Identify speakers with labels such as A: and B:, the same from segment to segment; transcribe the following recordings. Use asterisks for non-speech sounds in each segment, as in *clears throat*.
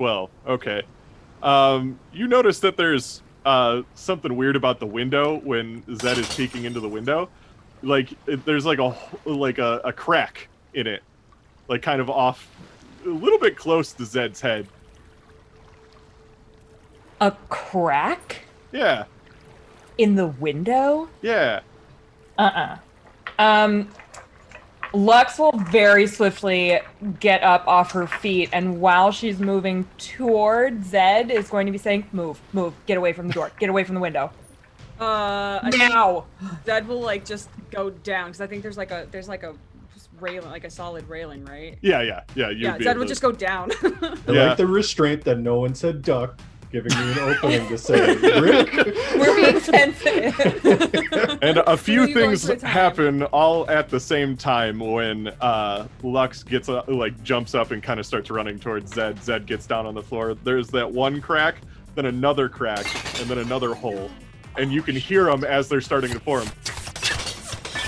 A: 12.
B: 12. Okay. Um, you notice that there's uh, something weird about the window when Zed is peeking into the window. Like it, there's like a like a, a crack in it, like kind of off, a little bit close to Zed's head.
A: A crack
B: Yeah,
A: in the window?
B: yeah.
A: Uh-uh. Um, Lux will very swiftly get up off her feet, and while she's moving toward Zed, is going to be saying, "Move, move, get away from the door, get away from the window
C: Uh, I
A: now."
C: Zed will like just go down because I think there's like a there's like a railing, like a solid railing, right?
B: Yeah, yeah, yeah.
C: Yeah, Zed
B: able
C: would just go down. *laughs*
D: I
B: Yeah.
D: like the restraint that no one said duck, giving me an opening to say, Rick. *laughs*
A: We're being sensitive. *laughs*
B: And a few things
C: for a time?
B: happen all at the same time when uh, Lux gets uh, like jumps up and kind of starts running towards Zed. Zed gets down on the floor. There's that one crack, then another crack, and then another hole, and you can hear them as they're starting to form.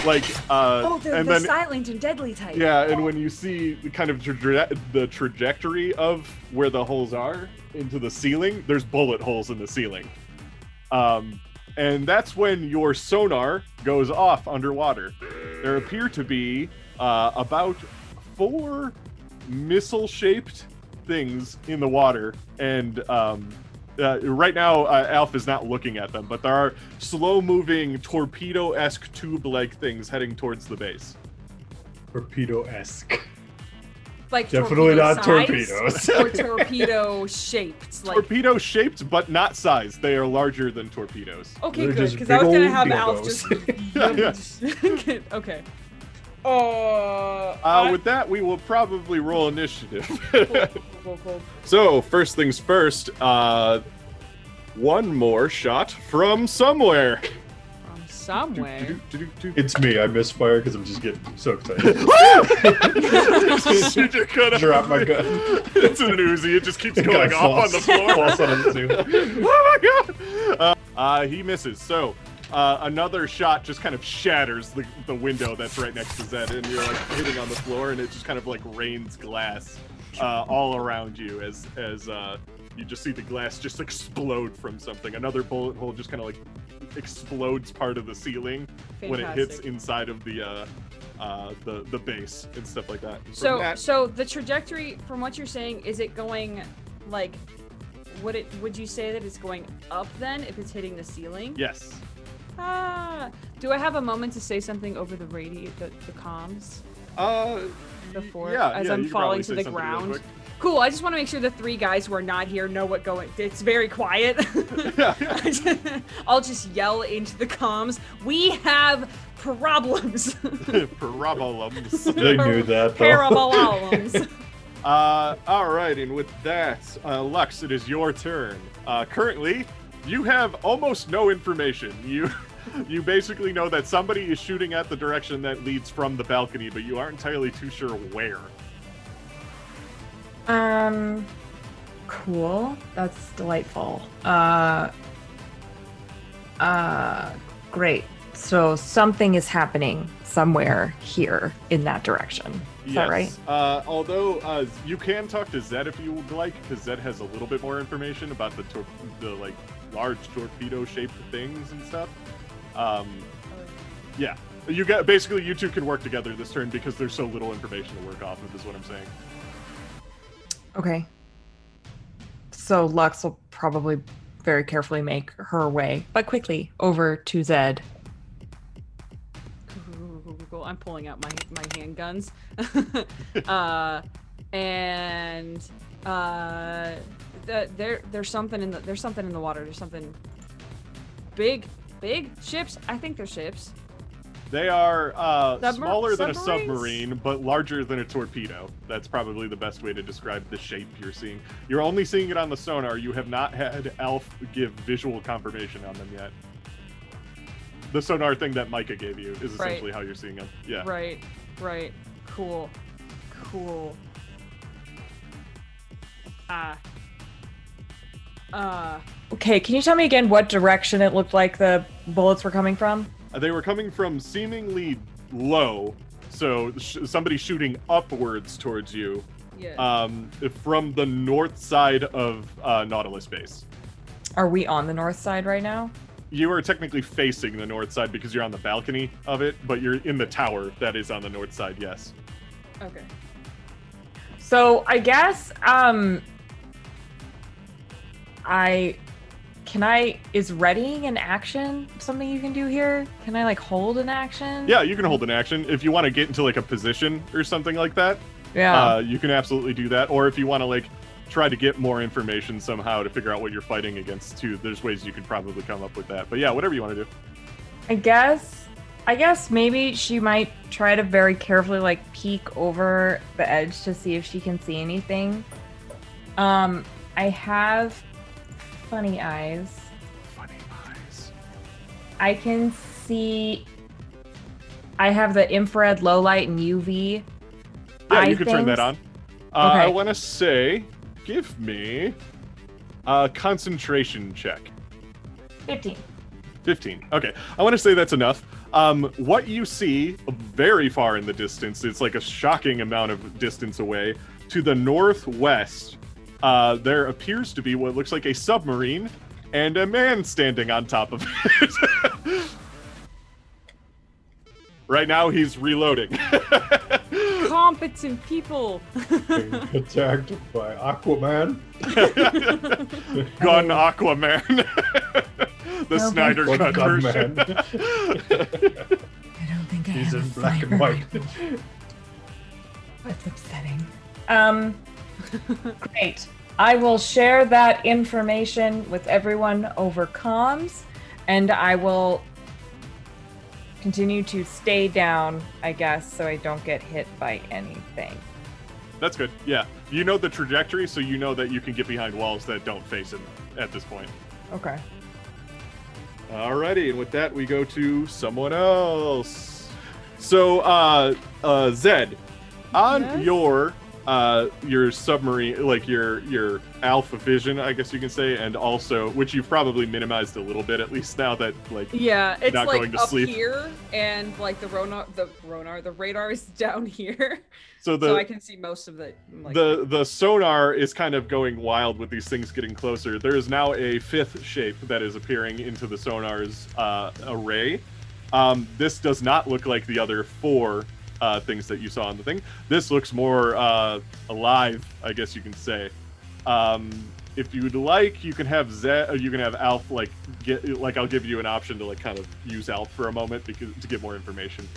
B: Like, uh,
C: oh, the,
B: and
C: the
B: then
C: silent and deadly type.
B: yeah, and when you see the kind of traje- the trajectory of where the holes are into the ceiling, there's bullet holes in the ceiling. Um, and that's when your sonar goes off underwater. There appear to be uh, about four missile-shaped things in the water, and um, uh, right now uh, Alf is not looking at them, but there are slow-moving torpedo-esque tube-like things heading towards the base.
D: Torpedo-esque.
C: Like
D: Definitely
C: torpedo
D: not
C: size
D: torpedoes.
C: or torpedo shaped. *laughs* Like
B: torpedo shaped but not sized they are larger than torpedoes
C: okay,
D: They're
C: good because I was gonna
D: old
C: have Alf just. *laughs* *laughs*
B: Yeah,
C: okay. Uh,
B: uh, with that we will probably roll initiative
C: cool, cool, cool, cool.
B: so first things first uh one more shot from somewhere
C: From somewhere.
D: It's me. I misfire because I'm just getting so excited.
B: You just kinda-
D: Drop my gun.
B: it's an Uzi. It just keeps
D: Guy
B: going off on the floor. *laughs*
D: falls on his *laughs* suit.
B: oh my god! Uh, uh, he misses. So uh, another shot just kind of shatters the, the window that's right next to Zed, and you're like hitting on the floor, and it just kind of like rains glass uh, all around you as as uh, you just see the glass just explode from something. Another bullet hole just kind of like explodes part of the ceiling when it hits inside of the uh, uh, the the base and stuff like that.
C: So,
B: that-
C: so the trajectory, from what you're saying, is it going like? Would it? Would you say that it's going up then if it's hitting the ceiling?
B: yes.
C: Ah. Do I have a moment to say something over the radio, the, the comms?
B: Uh,
C: Before-
B: yeah,
C: as
B: yeah,
C: I'm
B: you could probably
C: falling to the ground. Cool. I just want to make sure the three guys who are not here know what going. It's very quiet. *laughs*
B: Yeah,
C: I just- *laughs* I'll just yell into the comms. We have problems. *laughs*
B: Problems.
D: They knew that, though.
C: Problems.
B: Uh, all right, and with that, uh, Lux, it is your turn. Uh, currently, you have almost no information. You, you basically know that somebody is shooting at the direction that leads from the balcony, but you aren't entirely too sure where.
A: Um, cool. That's delightful. Uh, uh, great. So something is happening somewhere here in that direction. Is that right?
B: Uh, although uh, you can talk to Zed if you would like, because Zed has a little bit more information about the tor- the like large torpedo-shaped things and stuff. Um, yeah, you get basically you two can work together this turn because there's so little information to work off of. Is what I'm saying.
A: Okay. So Lux will probably very carefully make her way, but quickly, over to Zed.
C: I'm pulling out my my handguns. *laughs* uh, and uh, the, there there's something in the there's something in the water. There's something big, big ships. I think they're ships.
B: They are uh,
C: Submar-
B: smaller than a submarine, but larger than a torpedo. That's probably the best way to describe the shape you're seeing. You're only seeing it on the sonar. You have not had Alf give visual confirmation on them yet. The sonar thing that Micah gave you is
C: Right.
B: essentially how you're seeing them. Yeah.
C: Right, right. Cool, cool. Ah. Uh,
A: Okay, can you tell me again what direction it looked like the bullets were coming from?
B: Uh, They were coming from seemingly low, so sh- somebody shooting upwards towards you.
C: Yeah.
B: um, from the north side of uh, Nautilus base.
A: Are we on the north side right now?
B: You are technically facing the north side because you're on the balcony of it, but you're in the tower that is on the north side. Yes.
C: okay.
A: So I guess um I can I is readying an action something you can do here? Can I like hold an action?
B: Yeah, you can hold an action if you want to get into like a position or something like that.
A: Yeah.
B: Uh, you can absolutely do that, or if you want to like try to get more information somehow to figure out what you're fighting against too. There's ways you could probably come up with that. But yeah, whatever you want to do.
A: I guess I guess maybe she might try to very carefully like peek over the edge to see if she can see anything. Um I have funny eyes.
B: Funny eyes.
A: I can see I have the infrared low light and UV.
B: Yeah,
A: eye
B: you can turn that on. Uh, I want to say, give me a concentration check.
A: 15.
B: 15. Okay. I want to say that's enough. Um, what you see very far in the distance, it's like a shocking amount of distance away. To the northwest, uh, there appears to be what looks like a submarine and a man standing on top of it. *laughs* right now, he's reloading. *laughs*
C: Competent people.
D: Being attacked by Aquaman. *laughs*
B: Gun Aquaman. the
A: No,
B: Snyder
D: One
B: Cut
D: gun
B: version.
D: man.
A: I don't think I
D: He's
A: have
D: in
A: a
D: black and white.
A: That's upsetting. Um, great. I will share that information with everyone over comms, and I will continue to stay down, I guess, so I don't get hit by anything.
B: That's good. Yeah. You know the trajectory, so you know that you can get behind walls that don't face him at this point.
A: Okay.
B: Alrighty, and with that, we go to someone else. So, uh, uh, Zed, on
C: Yes?
B: your uh your submarine like your your alpha vision i guess you can say and also which you've probably minimized a little bit at least now that like
C: Yeah, it's
B: Not
C: like
B: going to
C: up
B: sleep.
C: here, and like the ronar, the ronar, the radar is *laughs* down here,
B: so the
C: so I can see most of the. Like,
B: the the sonar is kind of going wild with these things getting closer. There is now a fifth shape that is appearing into the sonar's uh, array. Um, this does not look like the other four uh, things that you saw on the thing. This looks more uh, alive, I guess you can say. Um, if you'd like, you can have Zed, uh, you can have Alf like get like I'll give you an option to like kind of use Alf for a moment because to get more information.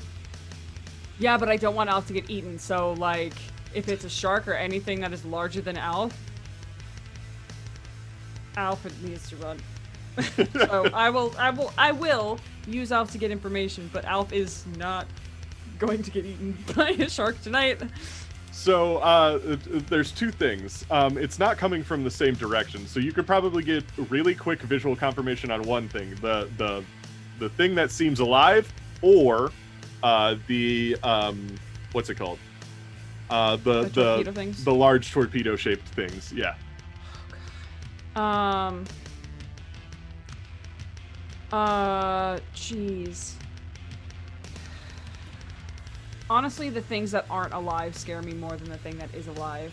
C: yeah, but I don't want Alf to get eaten. So like, if it's a shark or anything that is larger than Alf, Alf needs to run. *laughs* so I will, I will, I will use Alf to get information, but Alf is not going to get eaten *laughs* by a shark tonight.
B: So uh, there's two things. Um, it's not coming from the same direction, so you could probably get really quick visual confirmation on one thing: the the the thing that seems alive, or uh, the um, what's it called? Uh, the
C: The
B: the the large torpedo shaped things. Yeah.
C: Um. Uh, jeez. Honestly, the things that aren't alive scare me more than the thing that is alive.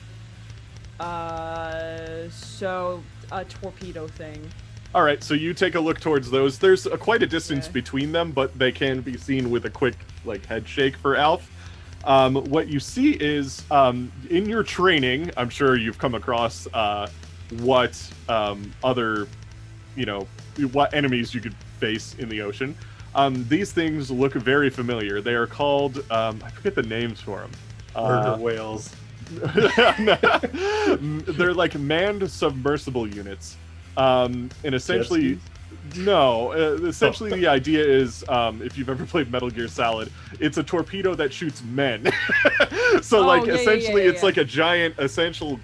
C: Uh, so a torpedo thing.
B: All right, so you take a look towards those. There's a, quite a distance
C: Okay.
B: between them, but they can be seen with a quick like head shake for Alf. Um, what you see is um, in your training, I'm sure you've come across uh, what um, other, you know, what enemies you could face in the ocean. Um, these things look very familiar. They are called um, I forget the names for them.
D: Murder whales. *laughs*
B: they're like manned submersible units um and essentially no uh, essentially the idea is um if you've ever played metal gear solid it's a torpedo that shoots men *laughs* so
C: Oh,
B: like
C: yeah, yeah,
B: essentially
C: yeah,
B: it's like a giant essential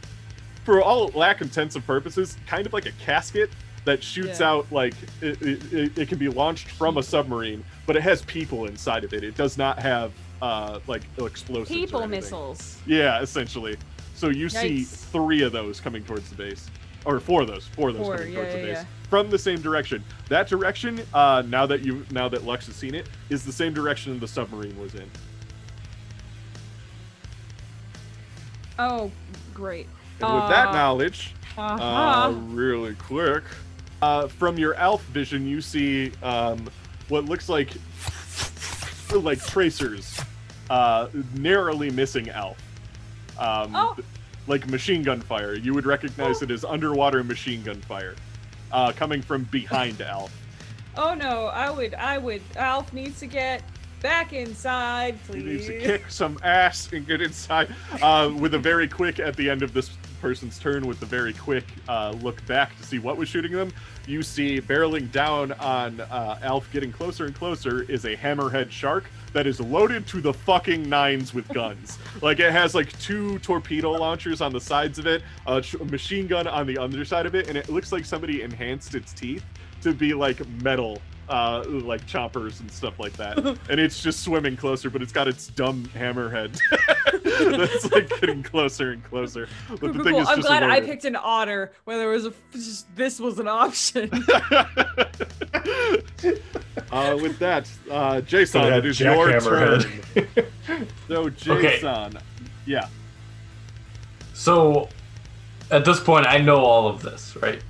B: for all lack intensive purposes kind of like a casket that shoots
C: Yeah.
B: out like it, it, it- can be launched from a submarine but it has people inside of it it does not have uh like explosives
C: People missiles.
B: Yeah, essentially. So you see three of those coming towards the base, or four of those, four of those
C: Four,
B: coming
C: yeah,
B: towards the base
C: yeah.
B: from the same direction. That direction, uh, now that you now that Lux has seen it, is the same direction the submarine was in.
C: Oh, Great.
B: And with that
C: Uh,
B: knowledge, uh,
C: Uh-huh.
B: really quick, uh, from your Alf vision, you see um, what looks like like tracers, uh, narrowly missing Alf. Um,
C: Oh.
B: Like machine gun fire. You would recognize it as underwater machine gun fire, uh, coming from behind Alf.
C: oh no, I would, I would. Alf needs to get back inside, please.
B: He needs to kick some ass and get inside. Uh, with a very quick at the end of this person's turn, with the very quick uh, look back to see what was shooting them, you see barreling down on uh, Alf, getting closer and closer, is a hammerhead shark that is loaded to the fucking nines with guns. *laughs* like it has like two torpedo launchers on the sides of it, a ch- machine gun on the underside of it, and it looks like somebody enhanced its teeth to be like metal uh like choppers and stuff like that. *laughs* And it's just swimming closer but it's got its dumb hammerhead. *laughs* That's like getting closer and closer. But
C: Cool,
B: the thing
C: cool.
B: is
C: I'm
B: just
C: glad I picked an otter when there was a just, this was an option. *laughs*
B: uh with that uh jason
D: Gonna
B: it
D: have
B: your turn.
D: Jackhammer
B: so jason yeah.
E: So, at this point, I know all of this, right?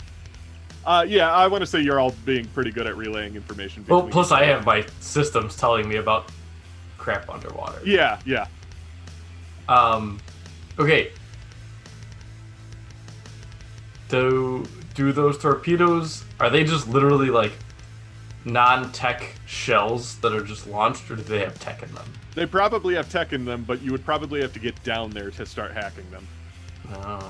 B: Uh yeah i want to say you're all being pretty good at relaying information
E: Well, plus I have my systems telling me about crap underwater.
B: yeah yeah
E: Um, okay. Do do those torpedoes are they just literally like non-tech shells that are just launched, or do they have tech in them?
B: they probably have tech in them but you would probably have to get down there to start hacking them
E: No.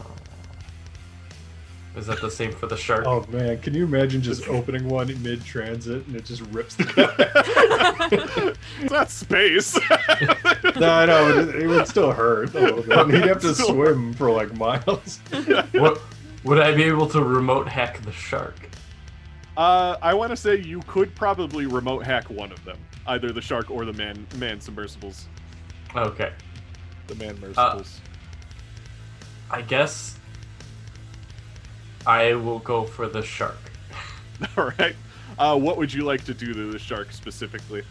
E: Is that the same for the shark?
D: Oh man, can you imagine just opening one mid transit and it just rips the guy? *laughs* *laughs*
B: it's not space *laughs*
D: no, I know, it, it would still hurt a little bit. He'd have to
B: Still
D: swim for like miles.
E: What, would I be able to remote hack the shark?
B: Uh, I want to say you could probably remote hack one of them, either the shark or the man man submersibles.
E: Okay.
B: The man mercibles.
E: I guess I will go for the shark. *laughs*
B: All right. Uh, what would you like to do to the shark specifically?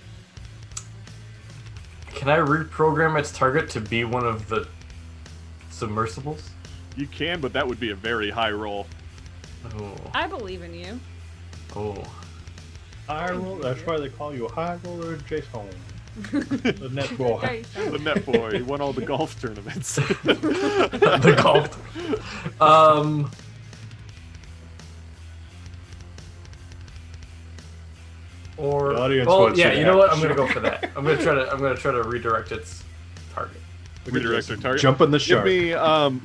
E: Can I reprogram its target to be one of the submersibles?
B: You can, but that would be a very high roll.
E: Oh.
C: I believe in you.
E: Oh.
D: High roll, that's why they call you High Roller Jason. *laughs* The net boy.
B: The net boy he won all the golf tournaments. *laughs*
E: the golf. Um. Or
D: The audience
E: well,
D: wants
E: yeah,
D: you
E: you know what? I'm gonna go for that. I'm gonna try to. I'm gonna try to redirect its target.
B: Redirect their target.
D: Jump on the shark.
B: Give
D: shark.
B: me um,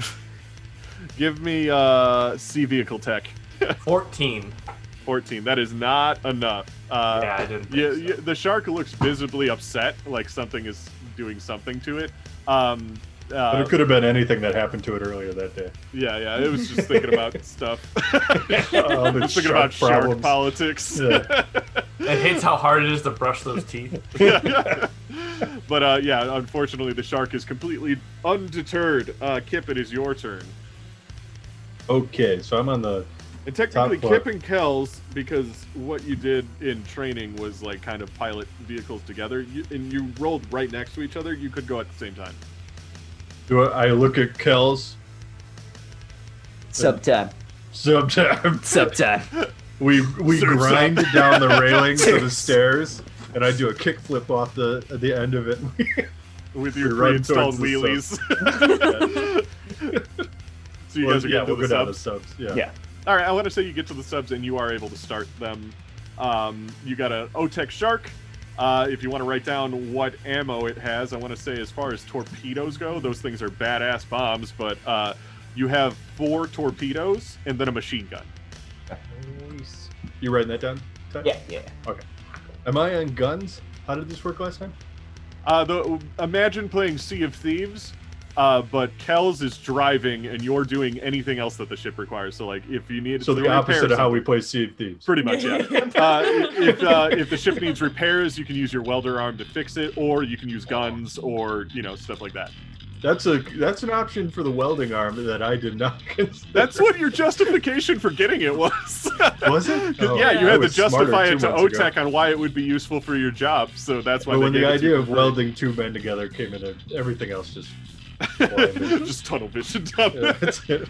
B: *laughs* give me uh, sea vehicle tech. *laughs*
E: Fourteen.
B: 14. That is not enough. Uh,
E: Yeah, I didn't.
B: Yeah,
E: so.
B: yeah, the shark looks visibly upset, like something is doing something to it. Um,
D: But
B: uh,
D: it could have been anything that happened to it earlier that day.
B: yeah, yeah, it was just thinking about *laughs* stuff.
D: All *laughs* the
B: Just thinking
D: shark
B: about shark politics.
D: Yeah. *laughs*
E: It hates how hard it is to brush those teeth.
B: but uh, yeah, unfortunately, the shark is completely undeterred. Uh, Kip, it is your turn.
D: Okay, so I'm on the.
B: And technically,
D: Top
B: Kip and Kells, because what you did in training was like kind of pilot vehicles together, you, and you rolled right next to each other. You could go at the same time.
D: Do I, I look at Kells?
F: Subtab.
D: Sometimes *laughs*
F: Subtab.
D: we we
B: Sir,
D: grind down the *laughs* railings of the stairs, and I do a kickflip off the the end of it. *laughs*
B: with your
D: We run
B: pre-installed
D: towards the
B: wheelies. so you guys are
D: yeah,
B: getting
D: we'll
B: to the subs.
D: to subs. Yeah.
F: Yeah.
B: All right, I want to say you get to the subs and you are able to start them. Um, you got a OTEC Shark. Uh, if you want to write down what ammo it has, I want to say as far as torpedoes go, those things are badass bombs. But uh, you have four torpedoes and then a machine gun.
D: You writing that down? Ty?
F: Yeah, yeah. Okay.
D: Am I on guns? How did this work last time?
B: Uh, the imagine playing Sea of Thieves, uh, but Kells is driving and you're doing anything else that the ship requires. So like if you need
D: So the opposite of how we play Sea of Thieves.
B: Pretty much, yeah. *laughs* uh, if uh, if the ship needs repairs, you can use your welder arm to fix it, or you can use guns, or you know stuff like that.
D: That's a that's an option for the welding arm that I did not *laughs* consider.
B: That's what your justification for getting it was. *laughs*
D: was it? Oh,
B: yeah, you
D: I
B: had to justify it to
D: months ago.
B: OTEC on why it would be useful for your job. So that's why.
D: But
B: they
D: when the
B: it
D: idea of welding two men together came in, everything else just vision. *laughs*
B: just tunnel vision down
D: Yeah,
B: there.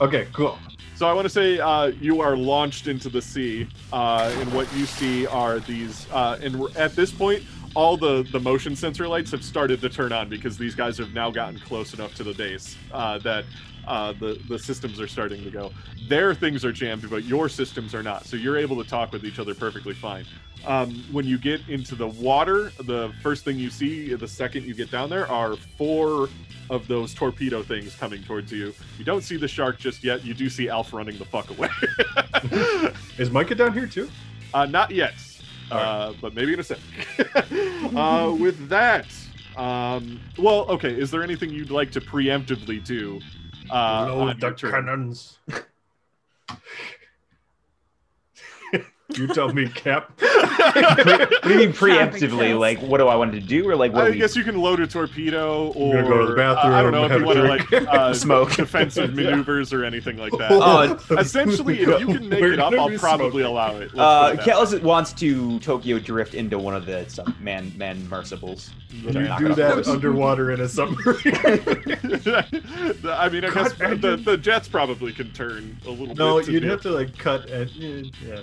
D: Okay, cool.
B: So I want to say uh, you are launched into the sea, uh, and what you see are these. Uh, and at this point, all the the motion sensor lights have started to turn on because these guys have now gotten close enough to the base uh, that uh, the the systems are starting to go. Their things are jammed, but your systems are not. So you're able to talk with each other perfectly fine. Um, when you get into the water, the first thing you see the second you get down there are four of those torpedo things coming towards you. You don't see the shark just yet. You do see Alf running the fuck away. *laughs*
D: Is Micah down here too?
B: uh, not yet,
D: right.
B: uh, but maybe in a sec. *laughs* uh, with that, um, well, okay. Is there anything you'd like to preemptively do? Uh,
D: Load the cannons. *laughs* you tell me, Cap. *laughs*
F: what do you mean preemptively? Like, what do I want to do, or like what?
B: I
F: we...
B: guess you can load a torpedo, or
D: gonna go to the
B: uh, I don't know if
D: bathroom,
B: you want to like uh, *laughs*
F: Smoke.
B: defensive *laughs* maneuvers or anything like that.
F: Oh,
B: Essentially, if you can make
D: We're
B: it up, I'll probably
D: smoking.
B: allow it. Let's
F: Uh,
B: put it that
F: Kellis wants to Tokyo drift into one of the some man man mercibles.
D: You do that
F: course.
D: underwater in a submarine.
B: I mean, I
D: God,
B: guess the, the jets probably can turn a little
D: no,
B: bit.
D: you'd have to like cut and yeah,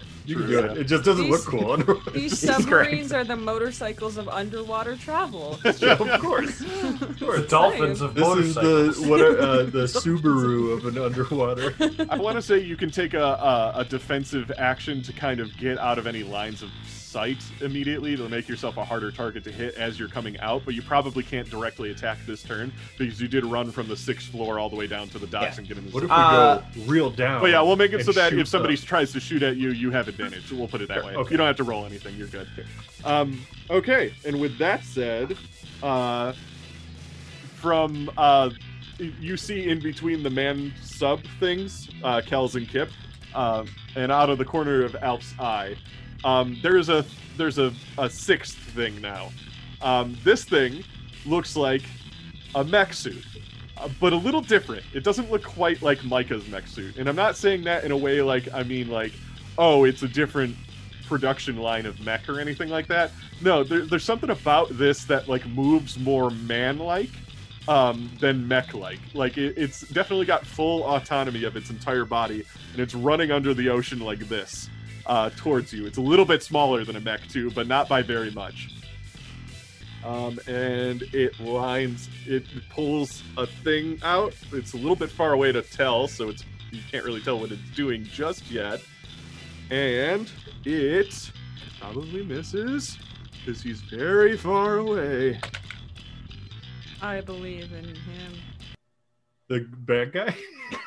D: you
B: True,
D: can do
B: yeah.
D: it. It just doesn't look
C: These-
D: cool. *laughs* *laughs*
C: These submarines are the motorcycles of underwater travel.
D: Yeah, *laughs* of course.
E: The dolphins of
D: This is the what are, uh, the Subaru of an underwater.
B: I want to say you can take a, a, a defensive action to kind of get out of any lines of sight immediately to make yourself a harder target to hit as you're coming out, but you probably can't directly attack this turn because you did run from the sixth floor all the way down to the docks
F: Yeah.
B: and get in the
D: What if we
F: Uh,
D: go real down?
B: But yeah, we'll make it so that if somebody
D: up?
B: tries to shoot at you, you have advantage. We'll put it that
D: Sure,
B: way.
D: okay.
B: You don't have to roll anything. You're good. Um, okay, and with that said, uh, from uh, you see in between the man sub things, uh, Kells and Kip, uh, and out of the corner of Alf's eye, um, there's a there's a, a sixth thing now. Um, this thing looks like a mech suit, uh, but a little different. It doesn't look quite like Micah's mech suit, and I'm not saying that in a way like I mean like, oh, it's a different production line of mech or anything like that. No, there, there's something about this that like moves more man-like um, than mech-like. Like it, it's definitely got full autonomy of its entire body, and it's running under the ocean like this uh, towards you. It's a little bit smaller than a mech too, but not by very much. Um, and it lines, it pulls a thing out. It's a little bit far away to tell, so it's you can't really tell what it's doing just yet. And it probably misses because he's very far away.
C: I believe in him.
D: the bad guy.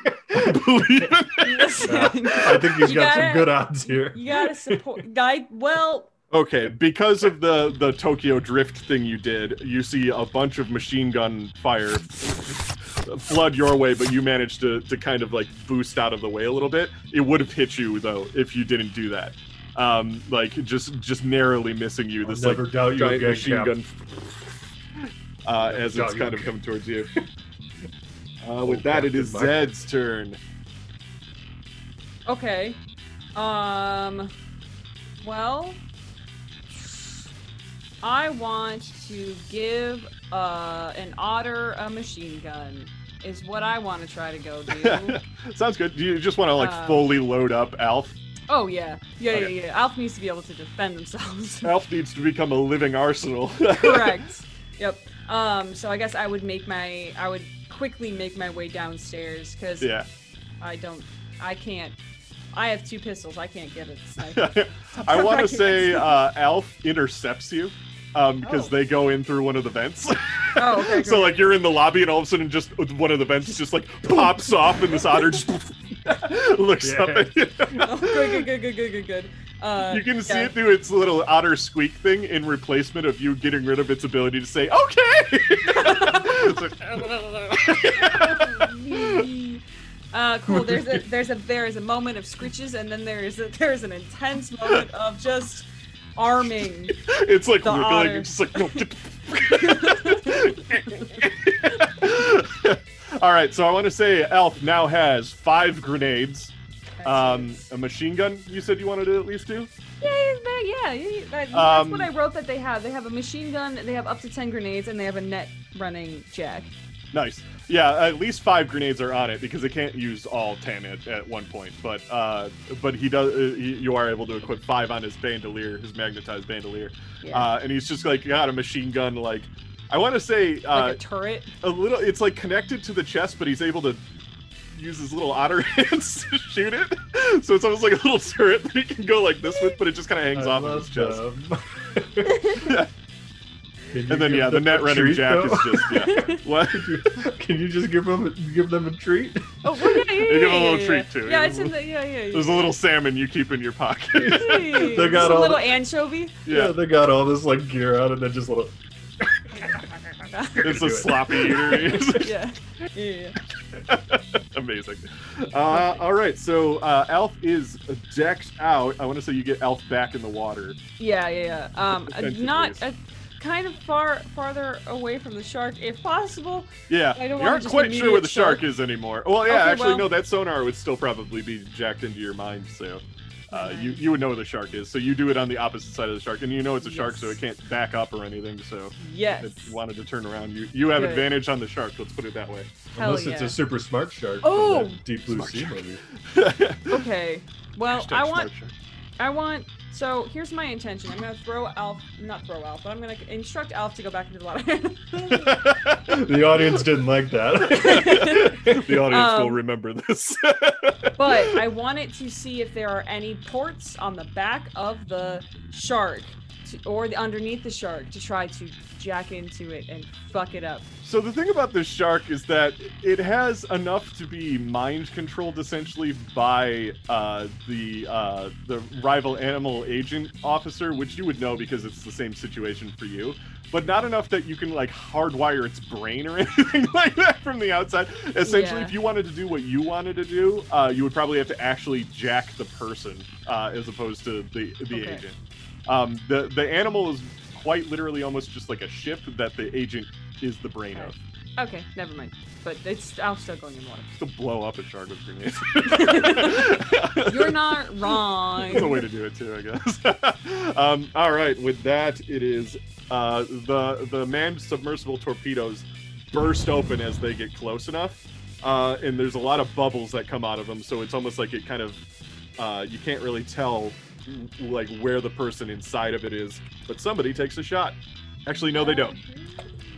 D: *laughs*
B: Believe it.
D: I think he's
C: you
D: got some
C: gotta-
D: good odds here.
C: You gotta support guy. Well,
B: Okay, because of the the Tokyo drift thing you did, you see a bunch of machine gun fire flood your way, but you managed to to kind of like boost out of the way a little bit. It would have hit you though if you didn't do that. Um, like just just narrowly missing you.
D: I'll
B: This
D: never
B: like
D: doubt you
B: giant
D: again,
B: machine
D: Cap.
B: gun uh, as it's kind of
D: again.
B: coming towards you. Uh, with that, it is
D: Captain.
B: Zed's turn.
C: okay. Um. Well, I want to give uh an otter a machine gun. Is what I want to try to go do. *laughs*
B: Sounds good. Do you just want to like
C: Uh,
B: fully load up Alf?
C: oh yeah, yeah,
B: Okay.
C: yeah, yeah. Alf needs to be able to defend themselves. *laughs*
B: Alf needs to become a living arsenal. *laughs*
C: Correct. Yep. Um. So I guess I would make my I would quickly make my way downstairs because
B: yeah.
C: I don't I can't. I have two pistols. I can't get a sniper. *laughs*
B: I *laughs* want to say uh, Alf intercepts you um, because
C: Oh.
B: they go in through one of the vents.
C: Oh, okay. *laughs*
B: so
C: great.
B: like you're in the lobby and all of a sudden just one of the vents just like pops off and this otter just looks up at you.
C: oh, good, good, good, good, good, good, good. Uh,
B: You can see it through its little otter squeak thing in replacement of you getting rid of its ability to say okay. *laughs*
C: Uh, cool. There's a there's a there is a moment of screeches, and then there is a there's an intense moment of just arming.
B: it's like
C: The
B: wiggling.
C: otter.
B: It's just like no. *laughs* All right, so I want to say Alf now has five grenades, um, a machine gun. You said you wanted to at least do.
C: yeah, yeah, yeah, yeah, that-
B: Um,
C: that's what I wrote that they have. They have a machine gun. They have up to ten grenades, and they have a net running jack.
B: Nice. Yeah, at least five grenades are on it because they can't use all ten at, at one point. But uh, but he does. Uh, he, you are able to equip five on his bandolier, his magnetized bandolier,
C: Yeah.
B: uh, and he's just like got a machine gun. Like I want to say uh,
C: like a turret.
B: a little. It's like connected to the chest, but he's able to use his little otter *laughs* hands to shoot it. So it's almost like a little turret that he can go like this with, but it just kind of hangs
D: I
B: off of his chest.
D: love them. *laughs* Can you
B: And then yeah, the net running
D: treat,
B: jack
D: though?
B: is just yeah. *laughs* What?
D: Can you just give them give them a treat?
C: Oh, well, yeah, yeah, yeah,
B: give them a little
C: yeah,
B: treat,
C: yeah.
B: too.
C: Yeah, it's in the yeah, yeah. yeah.
B: There's a little salmon you keep in your pocket.
D: They got
C: just a
D: all
C: little
D: the-
C: anchovy.
B: yeah,
D: they got all this like gear out and then just little. *laughs*
B: it's
D: do
B: a
D: it.
B: sloppy eater. *laughs*
C: yeah. Yeah. yeah. *laughs*
B: Amazing. Uh, all right, so uh, Alf is decked out. I want to say you get Alf back in the water.
C: Yeah, yeah, yeah. Um, uh, not
B: ways.
C: uh, kind of far farther away from the shark, if possible.
B: Yeah,
C: I don't
B: you aren't quite sure where the shark,
C: shark.
B: is anymore. Well, yeah,
C: Okay,
B: actually,
C: well-
B: no, that sonar would still probably be jacked into your mind, so uh, you you would know where the shark is. So you do it on the opposite side of the shark, and you know it's a shark, so it can't back up or anything. So
C: Yes.
B: if you wanted to turn around, you you have
C: Good.
B: advantage on the shark. Let's put it that way.
C: Hell
D: Unless it's a super smart shark.
C: Oh!
D: from Deep Blue
B: Smart
D: Sea
B: shark.
D: movie. *laughs*
C: Okay. Well,
B: Hashtag
C: I want
B: shark.
C: I want. So here's my intention. I'm gonna throw Alf, not throw Alf, but I'm gonna instruct Alf to go back into the water. *laughs*
D: The audience didn't like that. *laughs*
B: the audience will
C: Um,
B: remember this.
C: but *laughs* I wanted to see if there are any ports on the back of the shark, to, or the, underneath the shark, to try to jack into it and fuck it up.
B: So the thing about this shark is that it has enough to be mind controlled essentially by uh, the uh, the rival animal agent officer, which you would know because it's the same situation for you, but not enough that you can like hardwire its brain or *laughs* anything like that from the outside. Essentially,
C: Yeah.
B: if you wanted to do what you wanted to do, uh, you would probably have to actually jack the person uh, as opposed to the the
C: Okay.
B: agent. Um, the the animal is quite literally almost just like a ship that the agent is the brain of.
C: Okay, never mind. But it's I'll still go in the water.
B: To blow up a shark with grenades. *laughs*
C: You're not wrong.
B: That's a way to do it too, I guess. *laughs* um, all right, with that, it is uh, the the manned submersible torpedoes burst open as they get close enough, uh, and there's a lot of bubbles that come out of them. So it's almost like it kind of uh, you can't really tell like where the person inside of it is, but somebody takes a shot. Actually, no, they don't.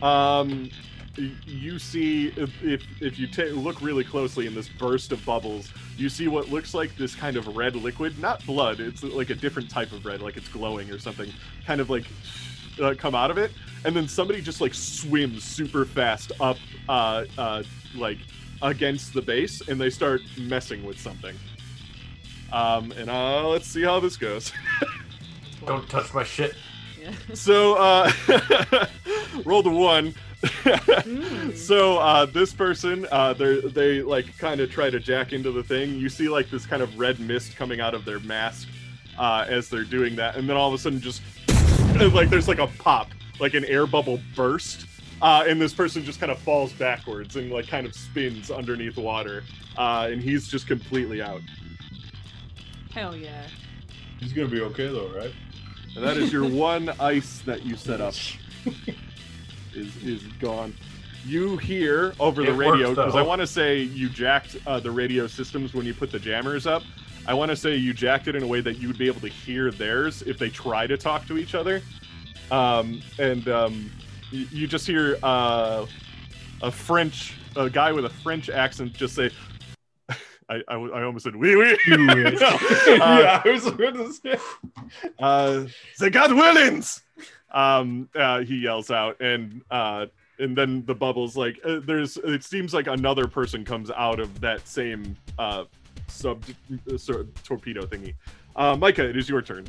B: Um, you see if if, if you ta- look really closely in this burst of bubbles, you see what looks like this kind of red liquid, not blood. It's like a different type of red, like it's glowing or something. Kind of like uh, come out of it, and then somebody just like swims super fast up, uh, uh, like against the base, and they start messing with something. Um, and uh, let's see how this goes. *laughs*
E: Don't touch my shit.
C: Yeah.
B: So, uh, *laughs* roll the one.
C: Mm. *laughs*
B: so uh, this person, uh, they they like kind of try to jack into the thing. You see like this kind of red mist coming out of their mask uh, as they're doing that, and then all of a sudden just like there's like a pop, like an air bubble burst, uh, and this person just kind of falls backwards and like kind of spins underneath water, uh, and he's just completely out.
C: Hell yeah.
D: He's gonna be okay though, right?
B: And that is your *laughs* one ice that you set up. *laughs* is is gone. You hear over the
E: It
B: radio because I want to say you jacked uh, the radio systems when you put the jammers up. I want to say you jacked it in a way that you would be able to hear theirs if they try to talk to each other. Um, and um, y- you just hear uh, a French, a guy with a French accent just say, I, I, I almost said, oui, oui.
D: Do it.
B: No, *laughs* uh,
D: yeah, I was going to say.
B: uh, they got Willins. Um, uh, he yells out, and uh, and then the bubbles like uh, there's. It seems like another person comes out of that same uh, sub uh, sort of torpedo thingy. Uh, Micah, it is your turn.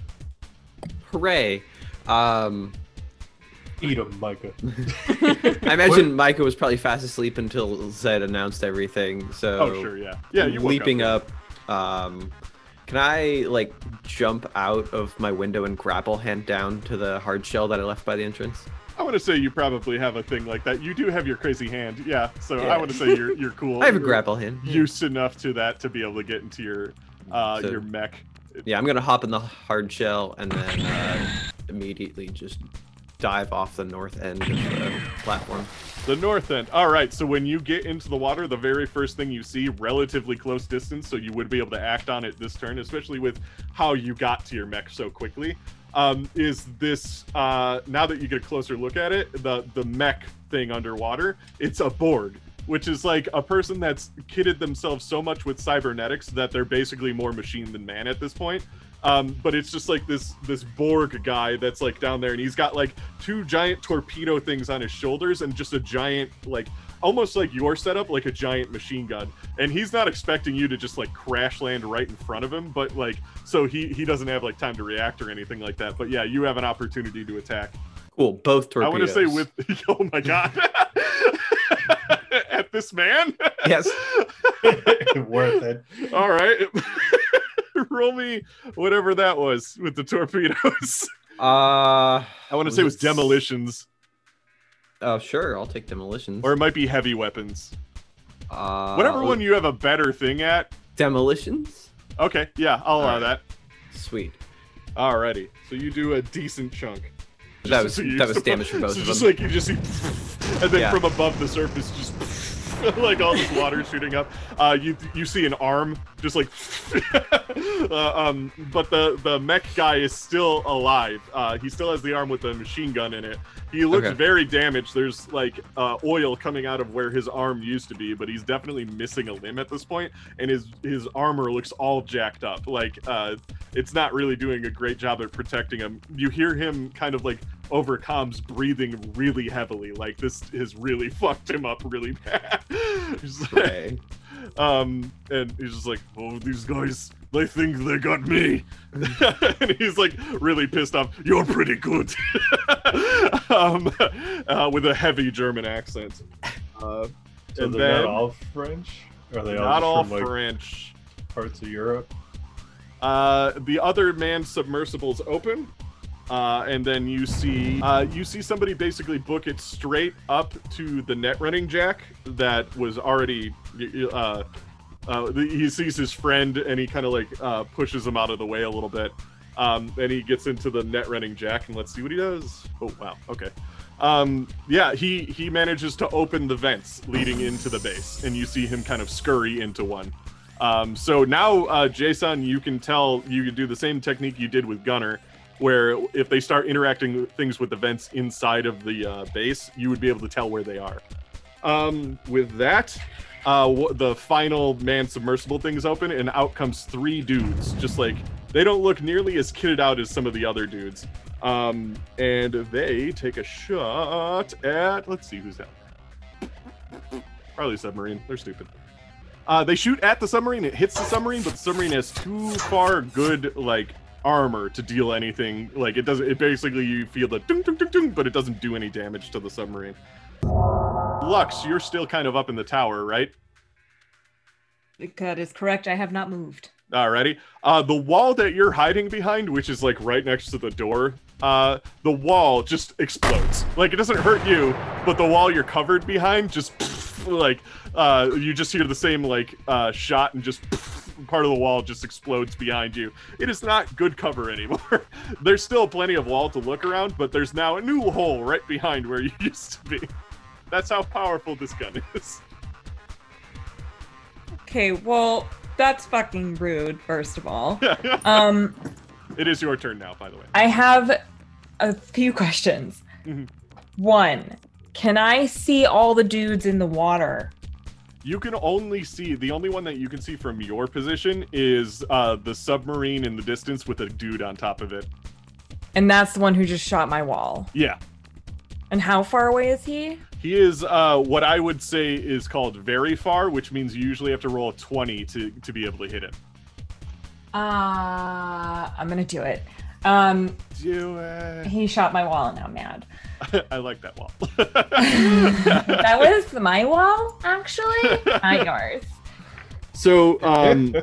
G: Hooray! Um,
D: Eat him, Micah. *laughs*
G: I imagine Micah was probably fast asleep until Zed announced everything. So
B: Oh, sure, yeah, yeah. You woke
G: leaping
B: up.
G: up. Um, can I like jump out of my window and grapple hand down to the hard shell that I left by the entrance?
B: I want to say you probably have a thing like that. You do have your crazy hand, yeah. So I want to say you're you're cool. *laughs*
G: I have a
B: You're
G: grapple hand.
B: Used enough to that to be able to get into your uh,
G: So-
B: your mech.
G: Yeah, I'm gonna hop in the hard shell and then uh, immediately just dive off the north end of the platform.
B: The north end. All right. So when you get into the water, the very first thing you see, relatively close distance, so you would be able to act on it this turn, especially with how you got to your mech so quickly, um, is this. Uh, now that you get a closer look at it, the the mech thing underwater, it's a Borg, which is like a person that's kitted themselves so much with cybernetics that they're basically more machine than man at this point. Um, but it's just like this this Borg guy that's like down there, and he's got like two giant torpedo things on his shoulders, and just a giant like almost like your setup, like a giant machine gun. And he's not expecting you to just like crash land right in front of him, but like so he he doesn't have like time to react or anything like that. But yeah, you have an opportunity to attack.
G: Cool. Both torpedoes.
B: I want to say with *laughs* oh my god. *laughs* At this man?
G: Yes. *laughs*
D: Worth it.
B: All right. *laughs* Roll me whatever that was with the torpedoes. *laughs*
G: Uh.
B: I want to say it was demolitions,
G: Oh, sure. I'll take demolitions.
B: or it might be heavy weapons.
G: uh,
B: Whatever one you have a better thing at.
G: Demolitions.
B: Okay, yeah, I'll allow
G: Alright.
B: that.
G: Sweet.
B: Alrighty, so you do a decent chunk.
G: That was
B: so
G: that was *laughs* damage for both
B: so
G: of
B: just
G: them.
B: like you just see, and then
G: Yeah.
B: from above the surface, just *laughs* like all this water shooting up. Uh, you you see an arm just like, *laughs* uh, um, but the the mech guy is still alive. Uh, he still has the arm with the machine gun in it. He looks
G: Okay.
B: very damaged. There's like uh, oil coming out of where his arm used to be, but he's definitely missing a limb at this point, and his his armor looks all jacked up. Like uh, it's not really doing a great job at protecting him. You hear him kind of like over comms breathing really heavily. Like this has really fucked him up really *laughs* bad. He's like-
G: Hooray.
B: um, and he's just like, "Oh, these guys, they think they got me," *laughs* and he's like really pissed off. You're pretty good, *laughs* um, uh, with a heavy German accent. Uh,
D: So
B: and
D: they're
B: then
D: not all French? Are they all
B: not
D: just
B: all
D: from like
B: French.
D: parts of Europe?
B: Uh, the other manned submersibles open, uh, and then you see uh, you see somebody basically book it straight up to the net running jack that was already. Uh, uh, he sees his friend and he kind of like uh, pushes him out of the way a little bit. Um, and he gets into the net running jack, and let's see what he does. Oh wow, okay. Um, yeah, he he manages to open the vents leading into the base, and you see him kind of scurry into one. Um, so now, uh, Jason, you can tell you can do the same technique you did with Gunner, where if they start interacting things with events inside of the uh, base, you would be able to tell where they are. Um, with that, uh, the final man submersible thing is open, and out comes three dudes. Just like they don't look nearly as kitted out as some of the other dudes. Um, and they take a shot at. Let's see who's down. Probably submarine. They're stupid. Uh, they shoot at the submarine. It hits the submarine, but the submarine has too far good like armor to deal anything. Like it doesn't. It basically you feel the ding ding ding ding, but it doesn't do any damage to the submarine. Lux, you're still kind of up in the tower, right?
A: That is correct. I have not moved.
B: Alrighty. Uh, the wall that you're hiding behind, which is like right next to the door, uh, the wall just explodes. Like it doesn't hurt you, but the wall you're covered behind just like uh, you just hear the same like uh, shot and just part of the wall just explodes behind you. It is not good cover anymore. *laughs* there's still plenty of wall to look around, but there's now a new hole right behind where you *laughs* used to be. That's how powerful this gun is.
A: Okay, well, that's fucking rude, first of all. *laughs* Um,
B: it is your turn now, by the way.
A: I have a few questions.
B: Mhm.
A: One, can I see all the dudes in the water?
B: You can only see the only one that you can see from your position is uh, the submarine in the distance with a dude on top of it.
A: And that's the one who just shot my wall.
B: Yeah,
A: And how far away is he?
B: he is uh, what I would say is called very far, which means you usually have to roll a twenty to to be able to hit him.
A: Uh, I'm gonna do it. Um,
B: Do it.
A: he shot my wall and I'm mad. *laughs*
B: I like that wall. *laughs*
A: that was my wall, actually, *laughs* not yours.
B: So, um,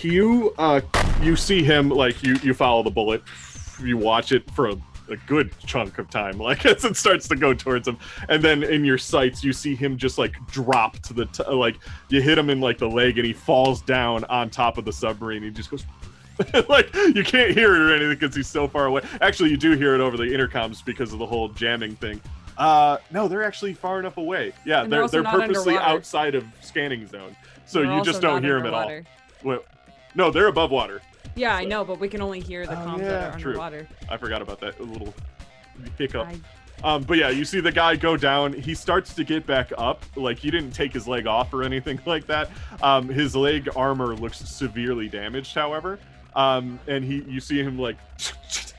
B: you uh, you see him like you you follow the bullet, you watch it for a, a good chunk of time, like as it starts to go towards him, and then in your sights you see him just like drop to the t- like you hit him in like the leg and he falls down on top of the submarine. He just goes. *laughs* like you can't hear it or anything because he's so far away. Actually, you do hear it over the intercoms because of the whole jamming thing. Uh, no, they're actually far enough away. Yeah,
C: And they're
B: they're
C: also
B: they're
C: not
B: purposely
C: underwater.
B: outside of scanning zone, so
C: We're
B: you
C: also
B: just don't
C: not
B: hear them at all.
C: underwater.
B: Well, no, they're above water.
C: Yeah, I
B: So-
C: know, but we can only hear the
B: Oh,
C: comms
B: yeah,
C: that are
B: true.
C: underwater.
B: I forgot about that little hiccup.
C: I-
B: Um, but yeah, you see the guy go down. He starts to get back up. Like he didn't take his leg off or anything *laughs* like that. Um, his leg armor looks severely damaged, however. Um, and he, you see him like,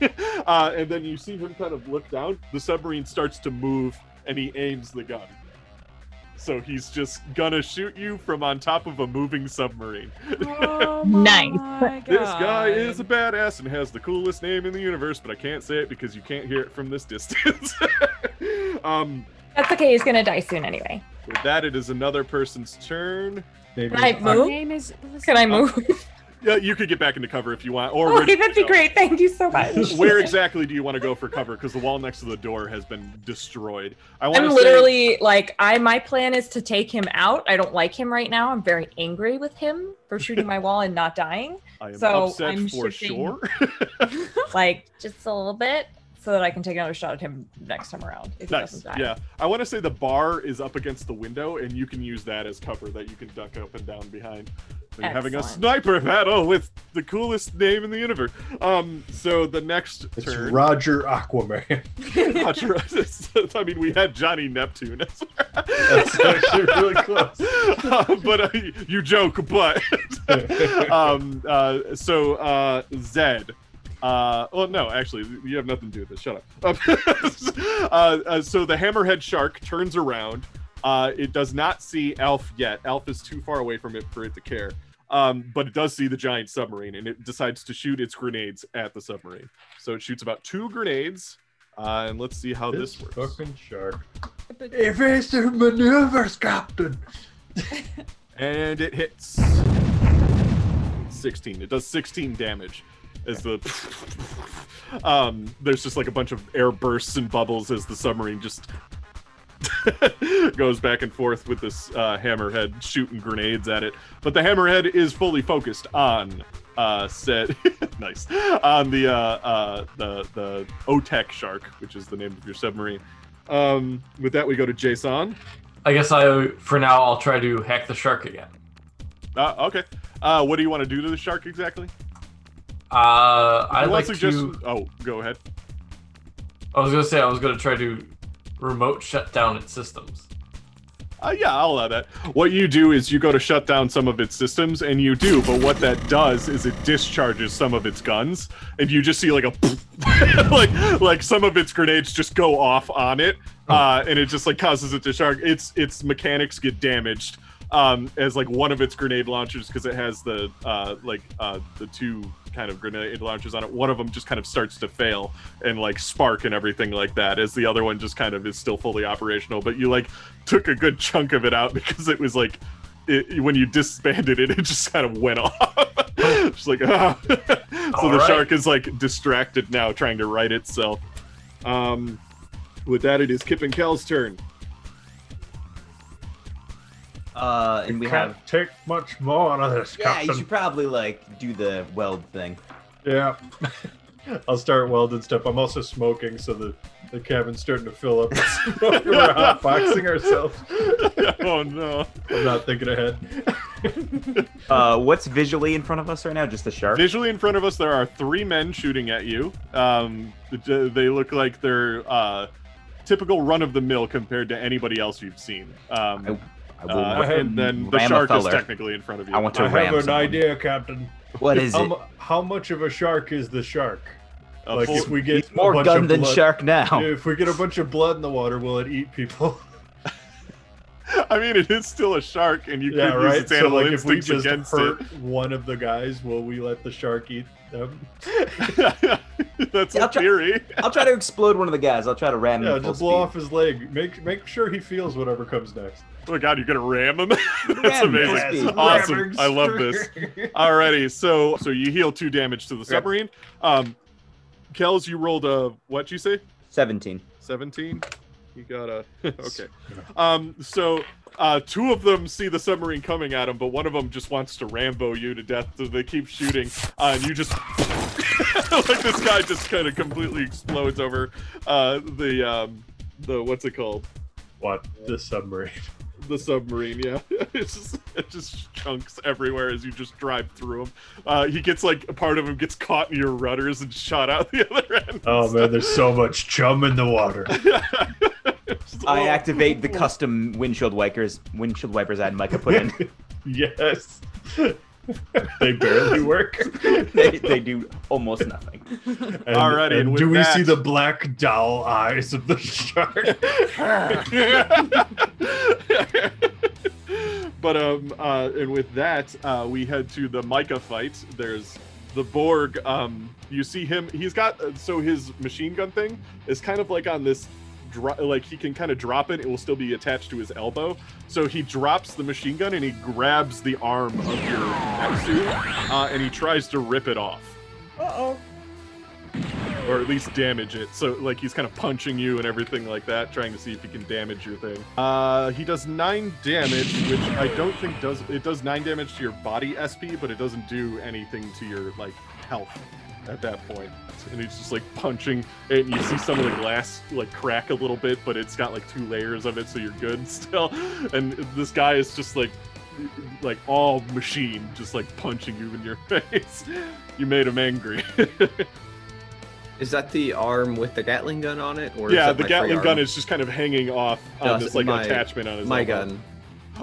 B: *laughs* uh, and then you see him kind of look down. The submarine starts to move, and he aims the gun. So he's just gonna shoot you from on top of a moving submarine.
C: Oh *laughs*
A: Nice.
B: This guy is a badass and has the coolest name in the universe, but I can't say it because you can't hear it from this distance. *laughs* um,
A: That's okay. He's gonna die soon anyway.
B: with that, it is another person's turn.
D: Maybe
A: Can I move?
C: name is.
A: Can I move?
B: Yeah, you could get back into cover if you want. Or oh,
A: okay, *laughs*
B: do
A: that'd be great. Thank you so much. *laughs*
B: Where exactly do you want to go for cover? Because the wall next to the door has been destroyed. I want
A: I'm
B: to
A: literally like I. My plan is to take him out. I don't like him right now. I'm very angry with him for shooting my wall and not dying. *laughs*
B: I am
A: so
B: upset
A: I'm
B: for sure.
A: Like just a little bit, so that I can take another shot at him next time around
B: nice. Yeah, I want to say the bar is up against the window, and you can use that as cover that you can duck up and down behind. And having a sniper battle with the coolest name in the universe. Um, so the next
D: It's
B: turn.
D: Roger Aquaman. *laughs*
B: Roger- *laughs* I mean, we had Johnny Neptune. *laughs*
D: That's actually really close.
B: Uh, but uh, you joke, but um, uh, so uh, Zed. Uh, well, no, actually, you have nothing to do with this. Shut up. uh, uh, so the hammerhead shark turns around. Uh, it does not see Alf yet. Alf is too far away from it for it to care. Um, but it does see the giant submarine, and it decides to shoot its grenades at the submarine. So it shoots about two grenades, uh, and let's see how this,
D: This
B: works.
D: fucking shark. Evasive maneuvers, Captain.
B: and it hits 16 it does 16 damage as the *laughs* um there's just like a bunch of air bursts and bubbles as the submarine just *laughs* goes back and forth with this uh, hammerhead shooting grenades at it but the hammerhead is fully focused on uh said *laughs* nice on the uh uh the the OTEC shark which is the name of your submarine um with that we go to jason
E: I guess I, for now, I'll try to hack the shark again.
B: uh, okay uh what do you want to do to the shark exactly
E: Uh,
B: I
E: like
B: suggest.
E: to.
B: Oh, go ahead.
E: I was gonna say I was gonna try to remote shut down its systems.
B: Uh, yeah, I'll allow that. What you do is you go to shut down some of its systems, and you do. But what that does is it discharges some of its guns, and you just see like a *laughs* like like some of its grenades just go off on it, uh, and it just like causes it to shark. Its its mechanics get damaged um, as like one of its grenade launchers because it has the uh, like uh, the two kind of grenade launchers on it. One of them just kind of starts to fail and like spark and everything like that, as the other one just kind of is still fully operational. But you like took a good chunk of it out *laughs* because it was like it, when you disbanded it, it just kind of went *laughs* off. just like ah. *laughs* so the
E: Alright.
B: shark is like distracted now, trying to right itself. Um, with that, it is Kip and Kel's turn.
F: Uh, and we
D: Can't
F: have.
D: take much more out of this,
F: Yeah,
D: Captain.
F: you should probably like do the weld thing.
D: Yeah. *laughs* I'll start welding stuff. I'm also smoking, so the, the cabin's starting to fill up. with *laughs* smoke. *laughs* We're hotboxing ourselves.
B: oh no!
D: I'm not thinking ahead.
F: Uh, what's visually in front of us right now? Just the shark.
B: Visually in front of us, there are three men shooting at you. Um, they look like they're uh, typical run of the mill compared to anybody else you've seen. Um,
F: I will
B: uh, and then the
F: ram
B: shark is technically in front of you.
F: I want to
D: I
F: ram
D: have an
F: someone.
D: idea, Captain.
F: What is
D: How,
F: it?
D: how much of a shark is the shark?
B: A
D: like
B: full-
D: if we get
F: He's more
D: a bunch
F: gun
D: of
F: than
D: blood,
F: shark now.
D: If we get a bunch of blood in the water, will it eat people? *laughs*
B: I mean, it is still a shark, and you
D: yeah,
B: could use
D: right.
B: its
D: So
B: animal
D: like, if we just
B: against
D: hurt one of the guys, will we let the shark eat them? *laughs*
B: That's
F: Yeah,
B: a
F: I'll try-
B: theory.
F: I'll try to explode one of the guys. I'll try to ram him
D: Yeah,
F: at full
D: just blow
F: speed.
D: off his leg. Make make sure he feels whatever comes next.
B: Oh god, you're gonna ram him. *laughs* That's
F: Ram
B: amazing.
F: Yes,
B: awesome.
D: ramming
B: I love this. *laughs* Alrighty, so so you heal two damage to the submarine. Um, Kels, you rolled a what'd you say?
F: 17.
B: 17 you got a *laughs* okay um so uh two of them see the submarine coming at them but one of them just wants to rambo you to death so they keep shooting uh, and you just like this guy just kind of completely explodes over uh the um the what's it called?
D: What the submarine?
B: The submarine, yeah. *laughs* It's just it just chunks everywhere as you just drive through them. Uh, he gets like a part of him gets caught in your rudders and shot out the *laughs* other end.
D: Oh man, there's so much chum in the water. *laughs*
B: Just
F: I activate the custom windshield wipers windshield wipers that Micah put in.
D: yes. *laughs* they barely work. *laughs*
F: they, they do almost nothing.
D: And,
B: Alrighty, and
D: and do we see the black doll eyes of the shark? *laughs*
B: but um uh and with that uh we head to the Micah fight. There's the Borg um you see him he's got uh, so his machine gun thing is kind of like on this dro- like he can kind of drop it it will still be attached to his elbow so he drops the machine gun and he grabs the arm of your suit uh, and he tries to rip it off
C: Uh-oh.
B: or at least damage it. So like he's kind of punching you and everything like that, trying to see if he can damage your thing. Uh, he does nine damage, which I don't think does it does nine damage to your body SP, but it doesn't do anything to your like health at that point. And he's just like punching, and you see some of the glass like crack a little bit, but it's got like two layers of it, so you're good *laughs* still. And this guy is just like like all machine, just like punching you in your *laughs* face. You made him angry. *laughs*
G: Is that the arm with the Gatling gun on it, or
B: yeah, the Gatling gun is just kind of hanging off on
G: No,
B: this like
G: my-
B: attachment on his
G: my
B: elbow.
G: gun.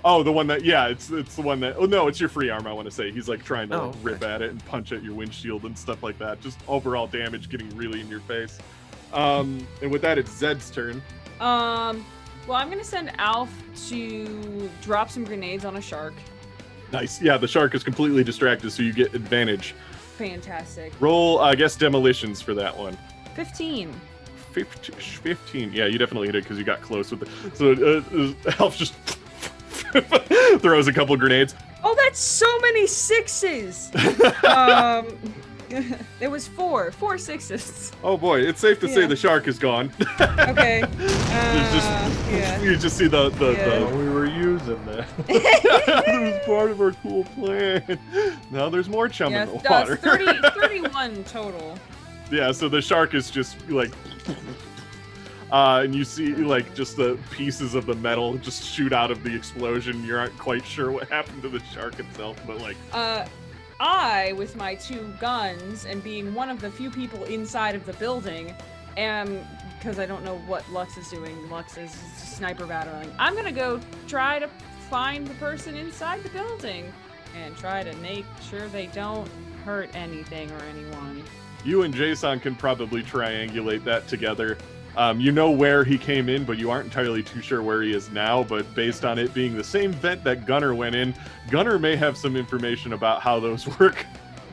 B: Oh, the one that yeah, it's it's the one that oh no, it's your free arm. I want to say he's like trying to
G: Oh,
B: like, rip at it and punch at your windshield and stuff like that. Just overall damage getting really in your face. Um, and with that, it's Zed's turn.
C: Um, well, I'm gonna send Alf to drop some grenades on a shark.
B: Nice. Yeah, the shark is completely distracted, so you get advantage.
C: Fantastic.
B: Roll, I guess, demolitions for that one.
C: 15.
B: 15, 15. Yeah, you definitely hit it because you got close with it. So uh, uh, Alf just *laughs* throws a couple grenades.
C: Oh, that's so many sixes. *laughs* um, *laughs* it was four, four sixes.
B: Oh boy, it's safe to say the shark is gone.
C: Okay.
B: There's just
C: Uh, yeah.
B: you just see the the,
C: Yeah.
D: Oh, we were using that.
B: the it was part of our cool plan. Now there's more chum
C: Yeah,
B: in the
C: uh,
B: water.
C: 30, 31 total.
B: yeah, so the shark is just like uh, and you see like just the pieces of the metal just shoot out of the explosion. You aren't quite sure what happened to the shark itself, but like
C: Uh, I, with my two guns and being one of the few people inside of the building, am because I don't know what Lux is doing. Lux is sniper battling. I'm gonna go try to find the person inside the building and try to make sure they don't hurt anything or anyone.
B: you and Jason can probably triangulate that together. Um, you know where he came in, but you aren't entirely too sure where he is now. But based on it being the same vent that Gunner went in, Gunner may have some information about how those *laughs* work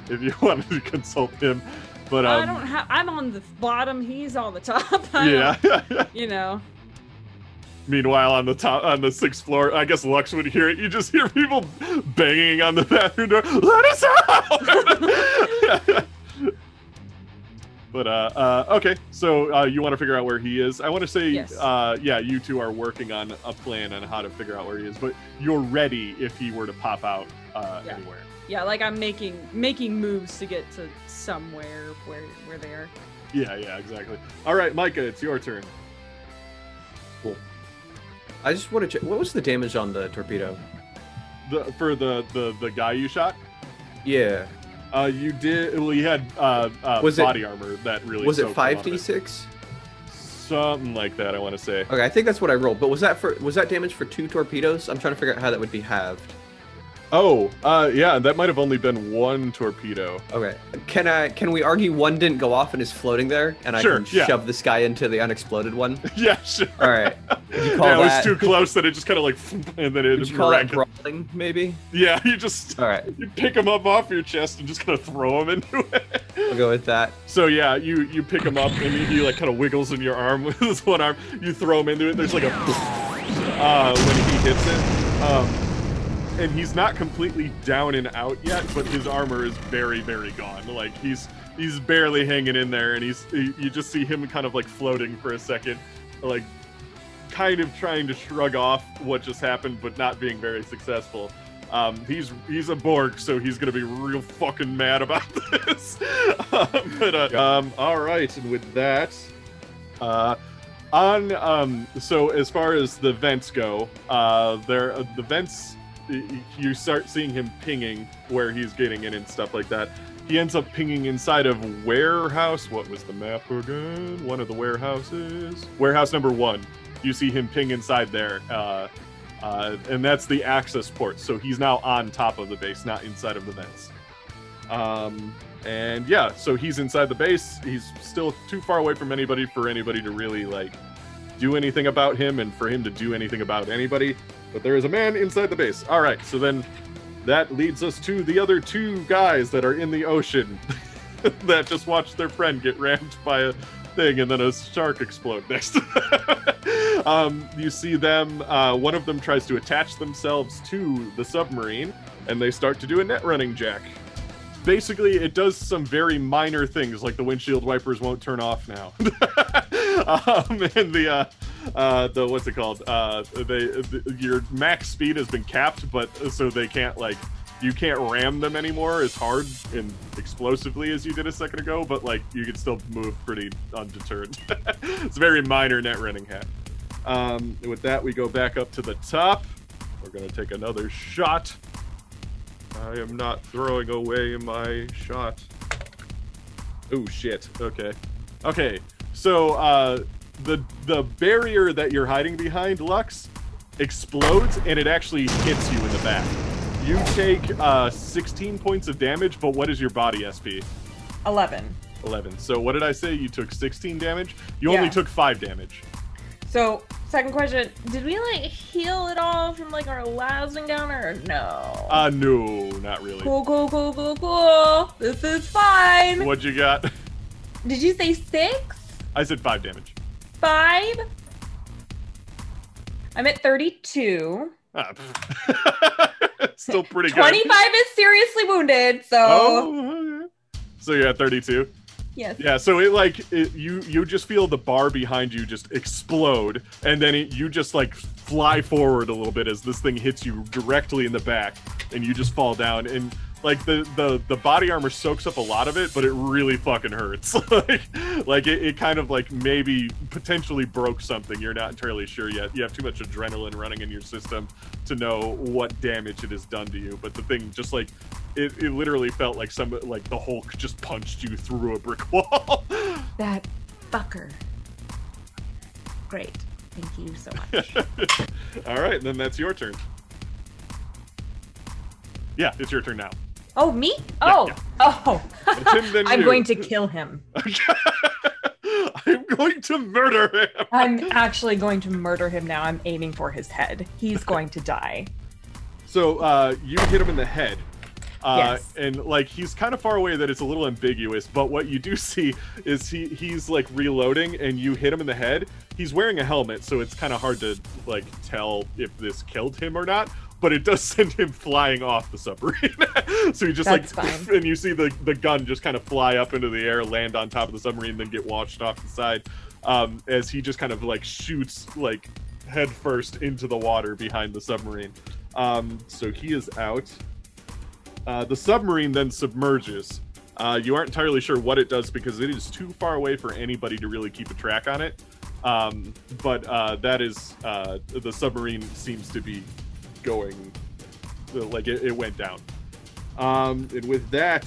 B: if you *laughs* wanted to consult him. But um,
C: I don't have. I'm on the bottom. He's on the top. *laughs* I
B: yeah.
C: You know.
B: Meanwhile, on the top, on the sixth floor, I guess Lux would hear it. You just hear people banging on the bathroom door. Let us out! But uh, uh, okay, so uh, you want to figure out where he is? I want to say,
C: Yes.
B: uh, yeah, you two are working on a plan on how to figure out where he is. But you're ready if he were to pop out uh,
C: Yeah.
B: anywhere.
C: Yeah, like I'm making making moves to get to somewhere where where they are.
B: Yeah, yeah, exactly. All right, Micah, it's your turn. Cool.
G: I just want to check. What was the damage on the torpedo?
B: The for the the the guy you shot.
G: Yeah.
B: Uh, you did. Well, you had uh, uh,
G: Was it-
B: body armor that really.
G: Was it five d six?
B: Something like that. I want to say.
G: Okay, I think that's what I rolled. But was that for was that damage for two torpedoes? I'm trying to figure out how that would be halved.
B: Oh, uh, yeah, that might have only been one torpedo.
G: Okay. Can I can we argue one didn't go off and is floating there, and I
B: Sure,
G: can
B: yeah.
G: shove this guy into the unexploded one? *laughs*
B: yeah, sure.
G: All right. You *laughs* call
B: yeah, it was too close that it just kind of like, *laughs* and then it.
G: Would you call that brawling? Maybe.
B: yeah, you just
G: All right.
B: you pick him up off your chest and just kind of throw him into it.
G: I'll go with that.
B: So yeah, you you pick him up and he, he like kind of wiggles in your arm with his one arm. You throw him into it. There's like a uh, when he hits it, um, and he's not completely down and out yet, but his armor is very very gone. Like he's he's barely hanging in there, and he's you you just see him kind of like floating for a second, like kind of trying to shrug off what just happened, but not being very successful. Um, he's he's a Borg, so he's gonna be real fucking mad about *laughs* this. *laughs* But uh, um, all right, and with that, uh, on um so as far as the vents go uh there uh, the vents you start seeing him pinging where he's getting in and stuff like that. He ends up pinging inside of warehouse. What was the map again? One of the warehouses. Warehouse number one. You see him ping inside there uh uh, and that's the access port. So he's now on top of the base not inside of the vents um and yeah so he's inside the base. He's still too far away from anybody for anybody to really like do anything about him and for him to do anything about anybody but there is a man inside the base. All right so then that leads us to the other two guys that are in the ocean *laughs* that just watched their friend get rammed by a thing and then a shark explode next. *laughs* Um, you see them uh, one of them tries to attach themselves to the submarine and they start to do a net running jack. Basically it does some very minor things like the windshield wipers won't turn off now. *laughs* Um, and the uh, uh, the what's it called uh, they the, your max speed has been capped but so they can't like you can't ram them anymore as hard and explosively as you did a second ago but like you can still move pretty undeterred *laughs* it's a very minor net running hack um, with that we go back up to the top we're gonna take another shot I am not throwing away my shot. Oh shit. Okay. Okay. So uh the the barrier that you're hiding behind, Lux, explodes and it actually hits you in the back. You take uh 16 points of damage, but what is your body SP?
A: 11.
B: 11. So what did I say? You took 16 damage? You only took 5 damage.
A: So, second question, did we like heal it all from like our last encounter or no?
B: Uh no, not really.
A: cool, cool, cool, cool, cool. This is fine.
B: What'd you got?
A: Did you say six?
B: I said 5 damage.
A: Five? I'm at 32.
B: Ah, *laughs* Still pretty good.
A: 25 is seriously wounded, so
B: Oh, okay. so you're at 32.
A: yes.
B: Yeah, so it like it, you you just feel the bar behind you just explode, and then it, you just like fly forward a little bit as this thing hits you directly in the back, and you just fall down. And like the the the body armor soaks up a lot of it, but it really fucking hurts. *laughs* like like it, it kind of like maybe potentially broke something. You're not entirely sure yet. You have too much adrenaline running in your system to know what damage it has done to you. But the thing just like it, it literally felt like some like the Hulk just punched you through a brick *laughs* wall.
A: That fucker. Great. Thank you so much. *laughs*
B: All right, then that's your turn. Yeah, it's your turn now.
A: Oh, me? Oh.
B: yeah.
A: Oh.
B: Then *laughs*
A: I'm
B: you.
A: going to kill him. *laughs*
B: I'm going to murder him.
A: I'm actually going to murder him now. I'm aiming for his head. He's *laughs* going to die.
B: So uh, you hit him in the head. Uh,
A: Yes.
B: and like he's kind of far away that it's a little ambiguous, but what you do see is he he's like reloading and you hit him in the head. He's wearing a helmet, so it's kind of hard to like tell if this killed him or not. But it does *laughs* send him flying off the submarine. *laughs* so he just
A: That's
B: like
A: fine. *laughs*
B: and you see the the gun just kind of fly up into the air, land on top of the submarine, then get washed off the side. Um, as he just kind of like shoots like head first into the water behind the submarine. Um, so he is out. Uh, the submarine then submerges. Uh, you aren't entirely sure what it does because it is too far away for anybody to really keep a track on it. Um, but uh, that is uh, the submarine seems to be going like it, it went down. Um, and with that,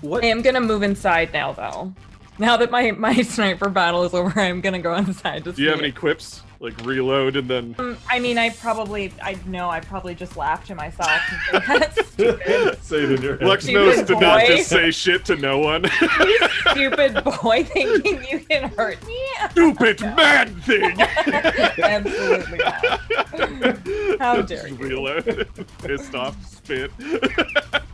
G: What?
A: I am gonna move inside now, though. Now that my my *laughs* sniper battle is over, I'm gonna go inside to
B: do you
A: see
B: have any quips like reload and then?
A: Um, I mean, I probably, I know, I probably just laughed to myself. and said, That's *laughs* stupid,
D: Say it in your head.
B: Lex
A: Stupid
B: knows to not just say shit to no one.
A: you *laughs* stupid boy, thinking you can hurt me.
B: Stupid mad thing.
A: Absolutely not. How dare you.
B: Reload. Pissed off. Spit.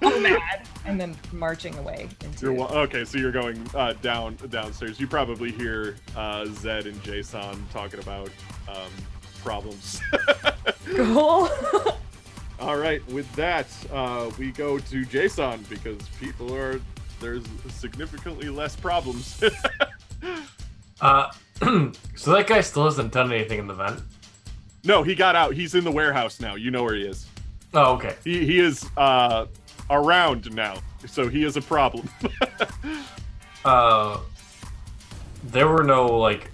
A: So mad, and then marching away into.
B: You're okay, so you're going uh, down downstairs. You probably hear uh, Zed and Jason talking about um, problems.
A: Cool. *laughs*
B: All right, with that, uh, we go to Jason because people are there's significantly less problems. *laughs*
E: Uh, *clears throat* so that guy still hasn't done anything in the vent.
B: no, he got out. He's in the warehouse now. You know where he is.
E: Oh, okay.
B: He he is uh, around now, so he is a problem. *laughs*
E: Uh, there were no like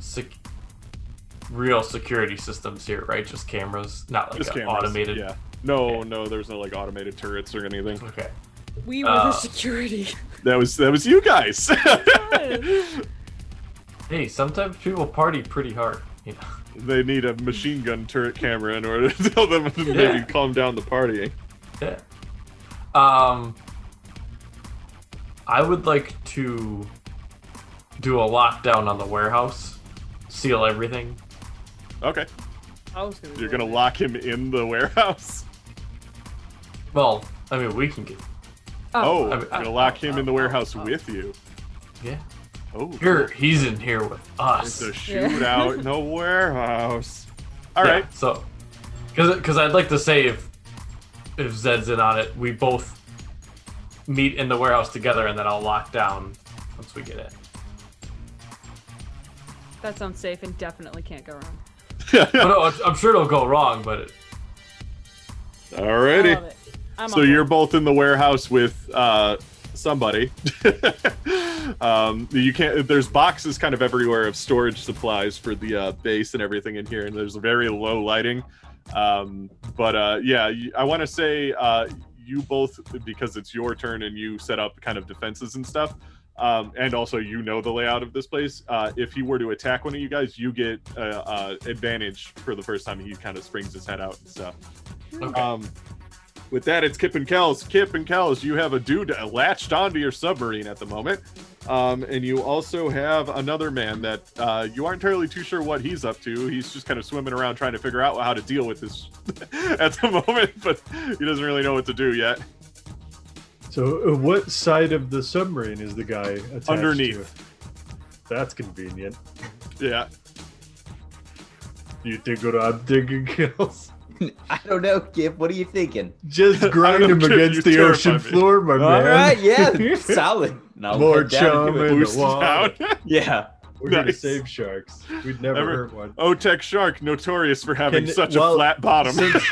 E: sec- real security systems here, right? Just cameras, not like
B: Just cameras.
E: automated.
B: Yeah. No,
E: Okay.
B: no, there's no like automated turrets or anything.
E: Okay.
C: We were
E: Uh,
C: the security.
B: That was that was you guys. *laughs*
E: Hey, sometimes people party pretty hard. You know. *laughs*
B: they need a machine gun turret camera in order to *laughs* tell them to maybe
E: Yeah.
B: calm down the partying.
E: Yeah. Um, I would like to do a lockdown on the warehouse, seal everything.
B: Okay.
C: I was gonna
B: You're gonna
C: it.
B: lock him in the warehouse.
E: Well, I mean, we can get.
B: Oh,
E: I mean,
B: you're gonna lock him in the
E: oh,
B: warehouse
E: oh, oh.
B: with you.
E: Yeah.
B: Oh,
E: Here, he's in here with us.
B: It's
E: us.
B: a
C: Yeah.
B: shootout in a *laughs* warehouse. All
E: Yeah,
B: right.
E: So, because because I'd like to say if if Zed's in on it, we both meet in the warehouse together, and then I'll lock down once we get in.
C: That sounds safe and definitely can't go wrong. *laughs*
E: But no, I'm- I'm sure it'll go wrong, but it,
C: I
B: Alrighty.
C: love it. I'm
B: So you're
C: board.
B: both in the warehouse with uh, somebody. *laughs* um, you can't. There's boxes kind of everywhere of storage supplies for the uh, base and everything in here, and there's very low lighting. Um, but uh, yeah, I want to say uh, you both because it's your turn and you set up kind of defenses and stuff. Um, and also, you know the layout of this place. Uh, if he were to attack one of you guys, you get uh, uh, advantage for the first time he kind of springs his head out and stuff.
E: okay.
B: With that, it's Kip and Kells. Kip and Kells, you have a dude latched onto your submarine at the moment. Um, and you also have another man that uh, you aren't entirely too sure what he's up to. He's just kind of swimming around trying to figure out how to deal with this *laughs* at the *laughs* moment, but he doesn't really know what to do yet.
D: So, uh, what side of the submarine is the guy
B: Underneath.
D: to? That's convenient.
B: Yeah.
D: You think what I'm thinking, *laughs* Kels? *laughs*
F: I don't know, Kip. What are you thinking?
D: Just *laughs* grind
B: don't
D: him against the ocean
B: me.
D: floor, my man.
F: All right, yeah, *laughs* solid. Now
D: More
F: head and do
D: chum
F: it.
D: in the water.
B: out.
F: Yeah.
D: We're here to save sharks. We'd never
B: Ever-
D: hurt one.
B: OTEC Shark, notorious for having
D: Can-
B: such
D: well,
B: a flat bottom.
D: Since,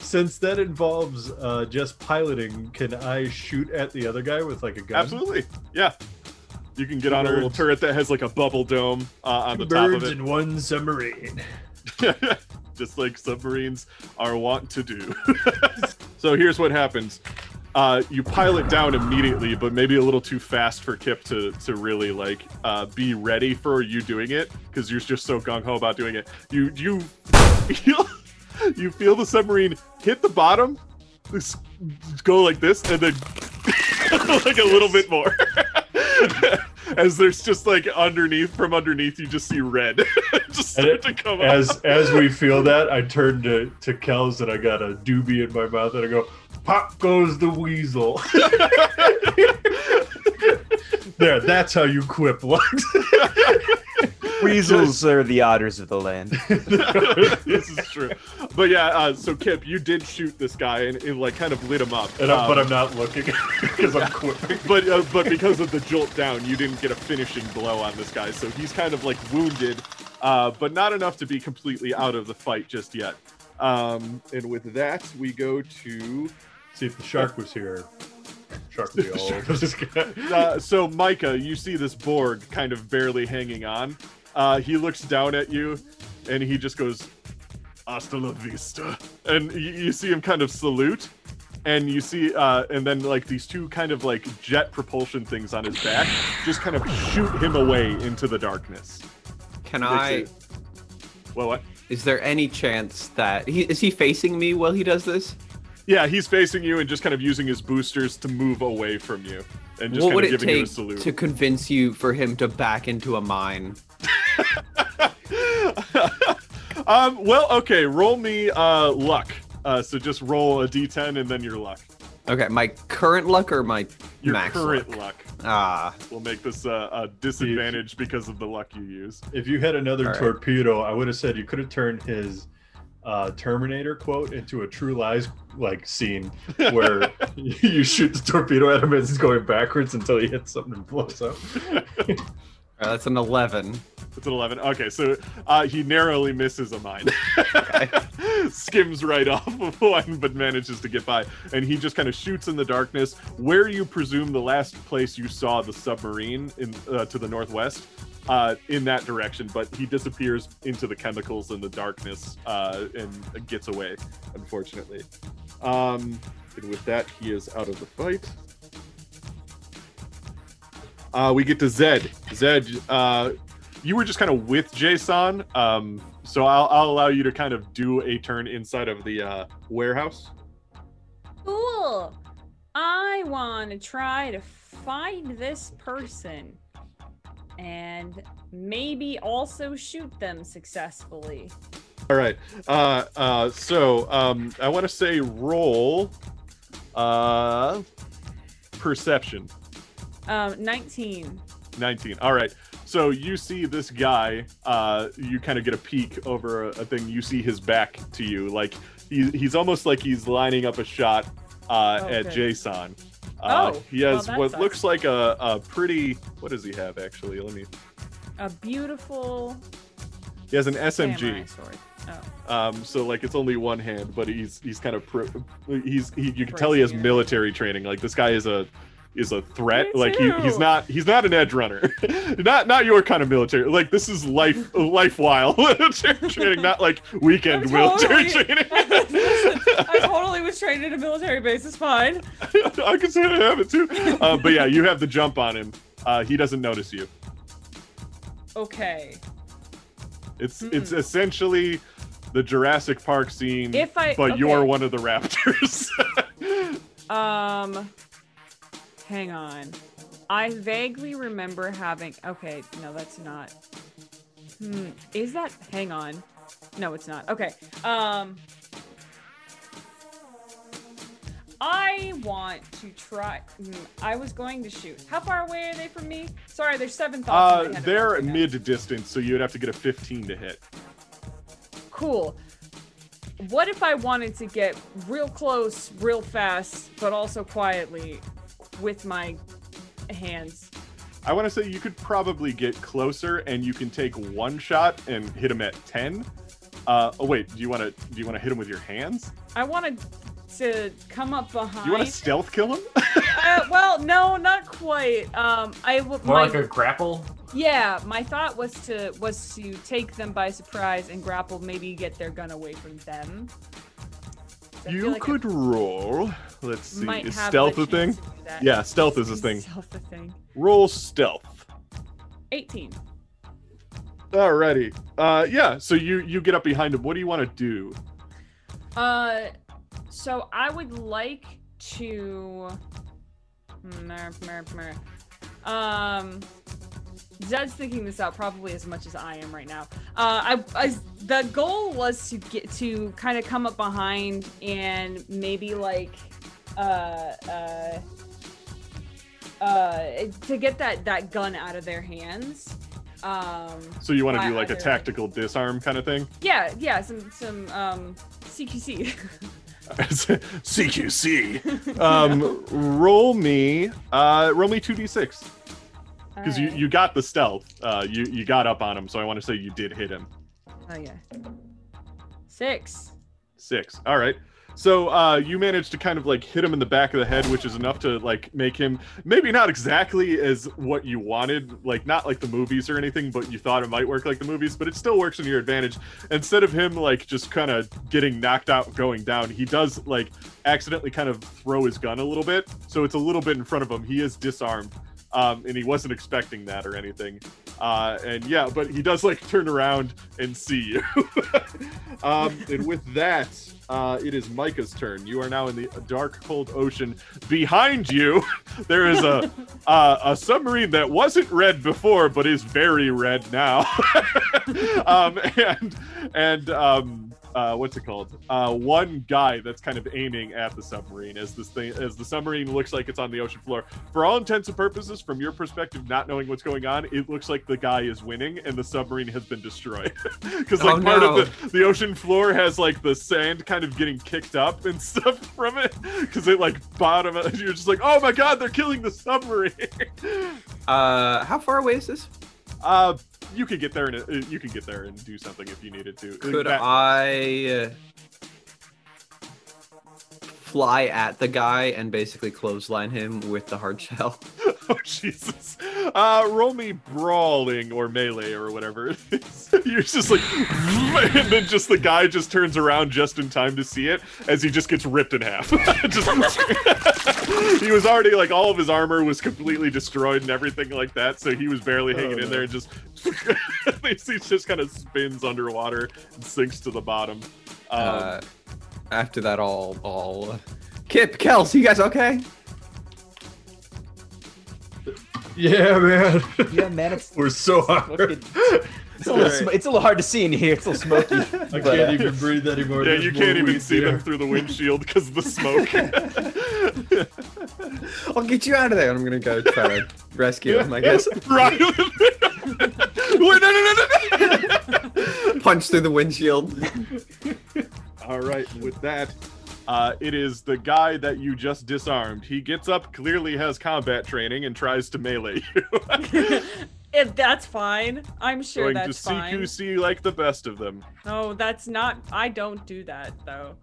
D: since that involves uh, just piloting, can I shoot at the other guy with like a gun?
B: Absolutely. Yeah. You can get on a
D: Little-
B: little turret that has like a bubble dome uh, on
D: Two
B: the top of
D: birds
B: it.
D: in one submarine.
B: Just like submarines are wont to do. *laughs* so here's what happens. Uh, you pilot down immediately, but maybe a little too fast for Kip to to really like uh, be ready for you doing it because you're just so gung ho about doing it. You you *laughs* you feel the submarine hit the bottom, go like this, and then *laughs* like a little bit more. As there's just like underneath, from underneath, you just see red *laughs* just start
D: it-
B: to come
D: As
B: up.
D: as we *laughs* feel that, I turn to to Kells and I got a doobie in my mouth and I go, "Pop goes the weasel." *laughs* there, that's how you quip Lux.
F: Weasels are the otters of the land. *laughs*
B: this is true. But yeah, uh, so Kip, you did shoot this guy and it like kind of lit him up.
D: and I, but
B: Um,
D: I'm not looking *laughs* because I'm *laughs* quipping.
B: but uh, but because of the jolt down, you didn't get a finishing blow on this guy, so he's kind of like wounded, uh, but not enough to be completely out of the fight just yet. Um, and with that, we go to
D: See if the shark was here. Shark would be all over this guy.
B: uh, so Micah. You see this Borg kind of barely hanging on. Uh, he looks down at you, and he just goes, "Hasta la vista," and you, you see him kind of salute. And you see, uh, and then like these two kind of like jet propulsion things on his back just kind of shoot him away into the darkness.
G: Can I?
B: Well, what?
G: Is there any chance that he is he facing me while he does this?
B: Yeah, he's facing you and just kind of using his boosters to move away from you, and just
G: what
B: kind
G: would
B: of
G: it
B: giving you a
G: take
B: salute.
G: to convince you for him to back into a mine?
B: Um, well, okay, roll me uh, luck. Uh, so just roll a d10 and then your luck.
G: Okay, my current luck or my
B: Your
G: max
B: current
G: luck?
B: luck.
G: Ah,
B: will make this uh, a disadvantage because of the luck you use.
D: If you had another
G: All right.
D: torpedo, I would have said you could have turned his uh, Terminator quote into a True Lies like scene where *laughs* *laughs* you shoot the torpedo at him as he's going backwards until he hits something and blows up. *laughs*
G: right, that's an eleven.
B: It's an 11. Okay, so uh, he narrowly misses a mine. *laughs* Skims right *laughs* off of one, but manages to get by. And he just kind of shoots in the darkness. Where you presume the last place you saw the submarine in uh, to the northwest, uh, in that direction, but he disappears into the chemicals and the darkness uh, and gets away, unfortunately. Um, and with that, he is out of the fight. Uh, we get to Zed. Zed, uh, you were just kind of with Jason, um, so I'll, I'll allow you to kind of do a turn inside of the uh, warehouse.
C: Cool. I want to try to find this person and maybe also shoot them successfully.
B: All right. Uh, uh, so um, I want to say roll uh, perception.
C: Um, 19.
B: 19. All right. So you see this guy, uh, you kind of get a peek over a, a thing. You see his back to you. Like he, he's almost like he's lining up a shot uh,
C: Oh,
B: at
C: good.
B: Jason. Uh,
C: Oh,
B: he has
C: that
B: what
C: sucks.
B: looks like a, a pretty. What does he have actually? Let me.
C: A beautiful
B: He has an SMG.
C: sword. Oh.
B: Um, so like it's only one hand, but he's he's kind of pro, he's he, you can tell he has military training. Like this guy is a is a threat.
C: Me
B: like he, he's not he's not an edge runner. *laughs* not not your kind of military. Like this is life life while *laughs* military training, not like weekend
C: I'm
B: military
C: totally- *laughs*
B: training.
C: I totally was trained at a military base. It's fine.
B: I can say I have it too. Uh, but yeah, you have the jump on him. Uh, he doesn't notice you.
C: Okay.
B: It's it's essentially the Jurassic Park scene,
C: If I-
B: but you're one of the raptors.
C: Um, hang on. I vaguely remember having. Okay, no, that's not. Hmm, is that? Hang on. No, it's not. Okay. Um, I want to try. hmm, I was going to shoot. How far away are they from me? Sorry, there's seven thoughts.
B: Uh,
C: my head at
B: they're
C: now.
B: mid distance, so you'd have to get a 15 to hit.
C: Cool. What if I wanted to get real close, real fast, but also quietly with my hands?
B: I want to say you could probably get closer, and you can take one shot and hit him at 10. Uh, oh wait, do you want to do you want to hit him with your hands?
C: I wanted to come up behind.
B: You want to stealth kill him? *laughs*
C: uh, well, no, not quite. Um, I w-
E: More
C: my,
E: like a grapple.
C: yeah. My thought was to was to take them by surprise and grapple, maybe get their gun away from them.
B: You
C: like
B: could roll. Let's see. Is stealth a thing?
C: chance to do that.
B: Yeah, stealth is a thing.
C: Stealth a thing.
B: Roll stealth.
C: 18.
B: Alrighty. Uh, yeah. So you you get up behind him. What do you want to do?
C: Uh, so I would like to. Um, Zed's thinking this out probably as much as I am right now. Uh, I, I the goal was to get to kind of come up behind and maybe like, uh, uh. Uh, to get that that gun out of their hands. Um,
B: So you want to do like a tactical disarm kind of thing?
C: yeah, yeah, some some um CQC.
B: CQC. *laughs* Um, roll me. Uh, roll me two d six because you you got the stealth. Uh, you you got up on him, so I want to say you did hit him.
C: Oh yeah. Six.
B: Six. All right. So uh, you managed to kind of like hit him in the back of the head, which is enough to like make him maybe not exactly as what you wanted, like not like the movies or anything, but you thought it might work like the movies, but it still works in your advantage. Instead of him like just kind of getting knocked out, going down, he does like accidentally kind of throw his gun a little bit, so it's a little bit in front of him. He is disarmed, um, and he wasn't expecting that or anything. Uh, and yeah, but he does like turn around and see you. *laughs* um, and with that, uh, it is Micah's turn. You are now in the dark, cold ocean. Behind you, *laughs* there is a *laughs* uh, a submarine that wasn't red before, but is very red now. um, and and um, uh, what's it called? Uh, one guy that's kind of aiming at the submarine as this thing as the submarine looks like it's on the ocean floor. For all intents and purposes, from your perspective, not knowing what's going on, it looks like the guy is winning and the submarine has been destroyed. *laughs* Because like
G: Oh,
B: part
G: no.
B: of the, the ocean floor has like the sand kind of getting kicked up and *laughs* stuff from it. Because it like bottom, *laughs* you're just like, oh my god, they're killing the submarine.
G: Uh, how far away is this?
B: Uh, you could get there and uh, you can get there and do something if you needed to.
G: Could
B: That-
G: I uh, fly at the guy and basically clothesline him with the hard shell? *laughs* *laughs*
B: Oh Jesus! Uh, roll me brawling or melee or whatever it is. *laughs* You're just like, *laughs* and then just the guy just turns around just in time to see it as he just gets ripped in half. just, he was already like all of his armor was completely destroyed and everything like that, so he was barely hanging in there and just he just kind of spins underwater and sinks to the bottom. Um,
G: Uh, after that, all, all. Kip, Kels, you guys okay?
D: Yeah, man.
F: Yeah, man, it's *laughs*
D: We're so hot.
F: Fucking- it's a, little, sm- it's a little hard to see in here. It's a little smoky. *laughs*
D: I
F: but,
D: can't
F: uh,
D: even breathe anymore.
B: yeah,
D: There's
B: you can't even
D: weed
B: see them through the windshield because of the smoke. *laughs*
G: I'll get you out of there. I'm gonna go try to rescue him, I guess.
B: right. Wait, no, no, no, no, no.
G: Punch through the windshield.
B: All right, with that, uh, it is the guy that you just disarmed. He gets up, clearly has combat training, and tries to melee you. *laughs*
C: if that's fine, I'm sure that's fine.
B: Going
C: that's
B: to
C: fine.
B: CQC like the best of them.
C: No, that's not. I don't do that though.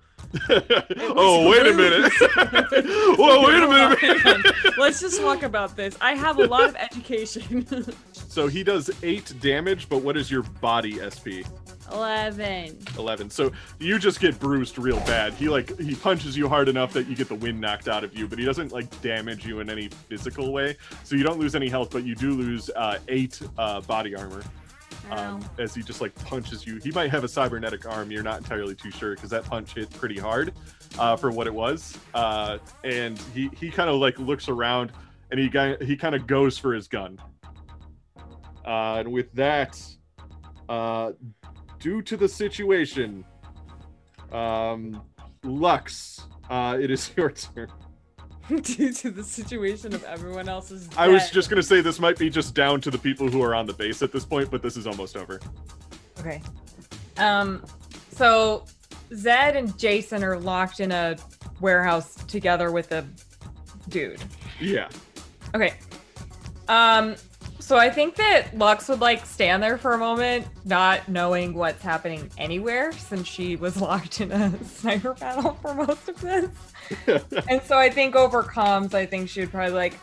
B: Oh, wait a minute. *laughs* Whoa, wait a
C: Hold on, hang
B: minute.
C: Let's just talk about this. I have a lot of education. *laughs*
B: so he does eight damage, but what is your body SP?
C: Eleven.
B: 11 so you just get bruised real bad he like he punches you hard enough that you get the wind knocked out of you but he doesn't like damage you in any physical way so you don't lose any health but you do lose uh eight uh body armor um, as he just like punches you. He might have a cybernetic arm. You're not entirely too sure because that punch hit pretty hard uh for what it was. Uh and he he kind of like looks around and he guy he kind of goes for his gun. Uh and with that uh due to the situation, um, Lux, uh, it is *laughs* your turn. *laughs*
C: Due to the situation of everyone else's.
B: I was just gonna say this might be just down to the people who are on the base at this point, but this is almost over.
A: Okay. Um, so Zed and Jason are locked in a warehouse together with a dude.
B: Yeah.
A: Okay. Um, so I think that Lux would like stand there for a moment, not knowing what's happening anywhere, since she was *laughs* locked in a sniper battle for most of this. *laughs* and so I think over comms, I think she would probably like,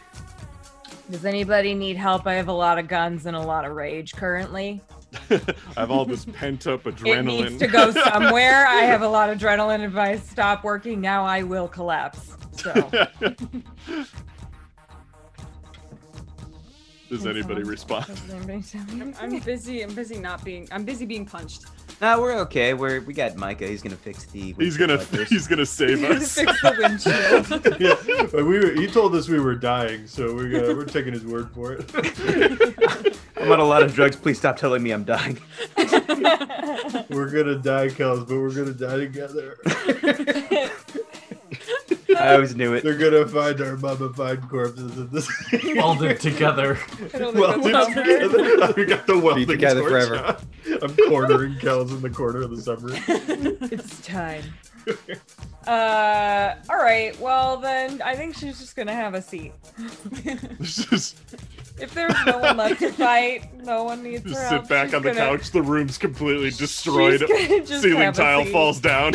A: does anybody need help? I have a lot of guns and a lot of rage currently. *laughs*
B: I have all this pent up adrenaline.
A: It needs to go somewhere. I have a lot of adrenaline. If I stop working now, I will collapse. So
B: Does anybody respond?
A: Does anybody *laughs*
C: I'm, *laughs* I'm busy. I'm busy not being. I'm busy being punched.
F: no, we're okay. We're we got Micah. He's gonna fix the.
B: He's gonna
F: wipers. *laughs*
B: he's gonna save us.
A: Fix the windshield.
D: yeah, but we were, he told us we were dying, so we're gonna, we're taking his word for it.
F: I'm on a lot of drugs. Please stop telling me I'm dying.
D: we're gonna die, Kels, but we're gonna die together.
F: I always knew it.
D: They're gonna find our mummified corpses in this. *laughs*
E: Welded together.
A: I
D: Welded
A: that's
D: together. we got the welding
G: together
D: torch
G: forever.
D: out. *laughs* I'm cornering Kels in the corner of the submarine. *laughs*
A: It's time. Uh, all right. Well, then I think she's just gonna have a seat.
B: This is-
A: If there's no one left to fight, no one needs
B: just
A: her
B: sit
A: help.
B: back on the
A: gonna-
B: couch. The room's completely destroyed.
A: She's gonna just
B: Ceiling tile falls down.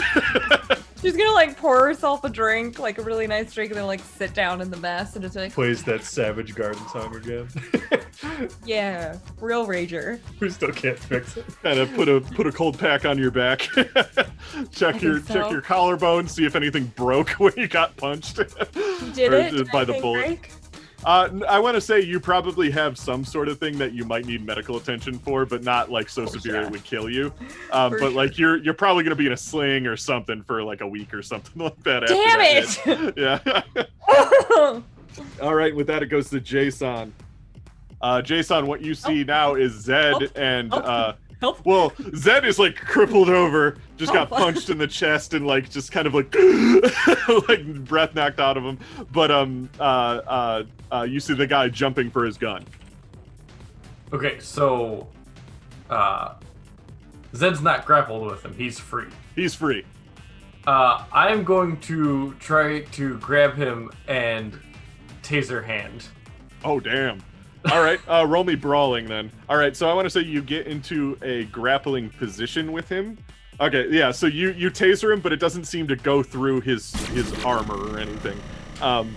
A: She's gonna like pour herself a drink, like a really nice drink, and then like sit down in the mess and just like,
D: Plays that Savage Garden song again. *laughs*
A: yeah, real rager.
D: we still can't fix it.
B: kind of put a put a cold pack on your back. *laughs* check
A: I
B: your
A: so.
B: check your collarbone, see if anything broke *laughs* when you got punched.
A: Did
B: Or
A: it Did
B: by the
A: anything
B: bullet.
A: break?
B: Uh, n- I want to say you probably have some sort of thing that you might need medical attention for, but not like so
A: For
B: severe it would kill you. Um, but
A: sure.
B: like you're you're probably gonna be in a sling or something for like a week or something *laughs* like that.
A: Damn
B: that
A: it!
B: hit. *laughs* Yeah. *laughs* All right. With that, it goes to Jason. Uh, Jason, what you see now is Zed
C: Help.
B: and
C: Help.
B: uh,
C: Help.
B: well, Zed is like crippled over, just got
C: Oh.
B: punched in the chest and like just kind of like *laughs* like breath knocked out of him. But um uh uh, uh you see the guy jumping for his gun.
E: Okay, so uh Zed's not grappled with him, he's free.
B: He's free.
E: Uh I am going to try to grab him and taser hand.
B: Oh damn. All right, uh, roll me brawling then. All right, so I want to say you get into a grappling position with him. Okay, yeah. So you you taser him, but it doesn't seem to go through his his armor or anything. Um,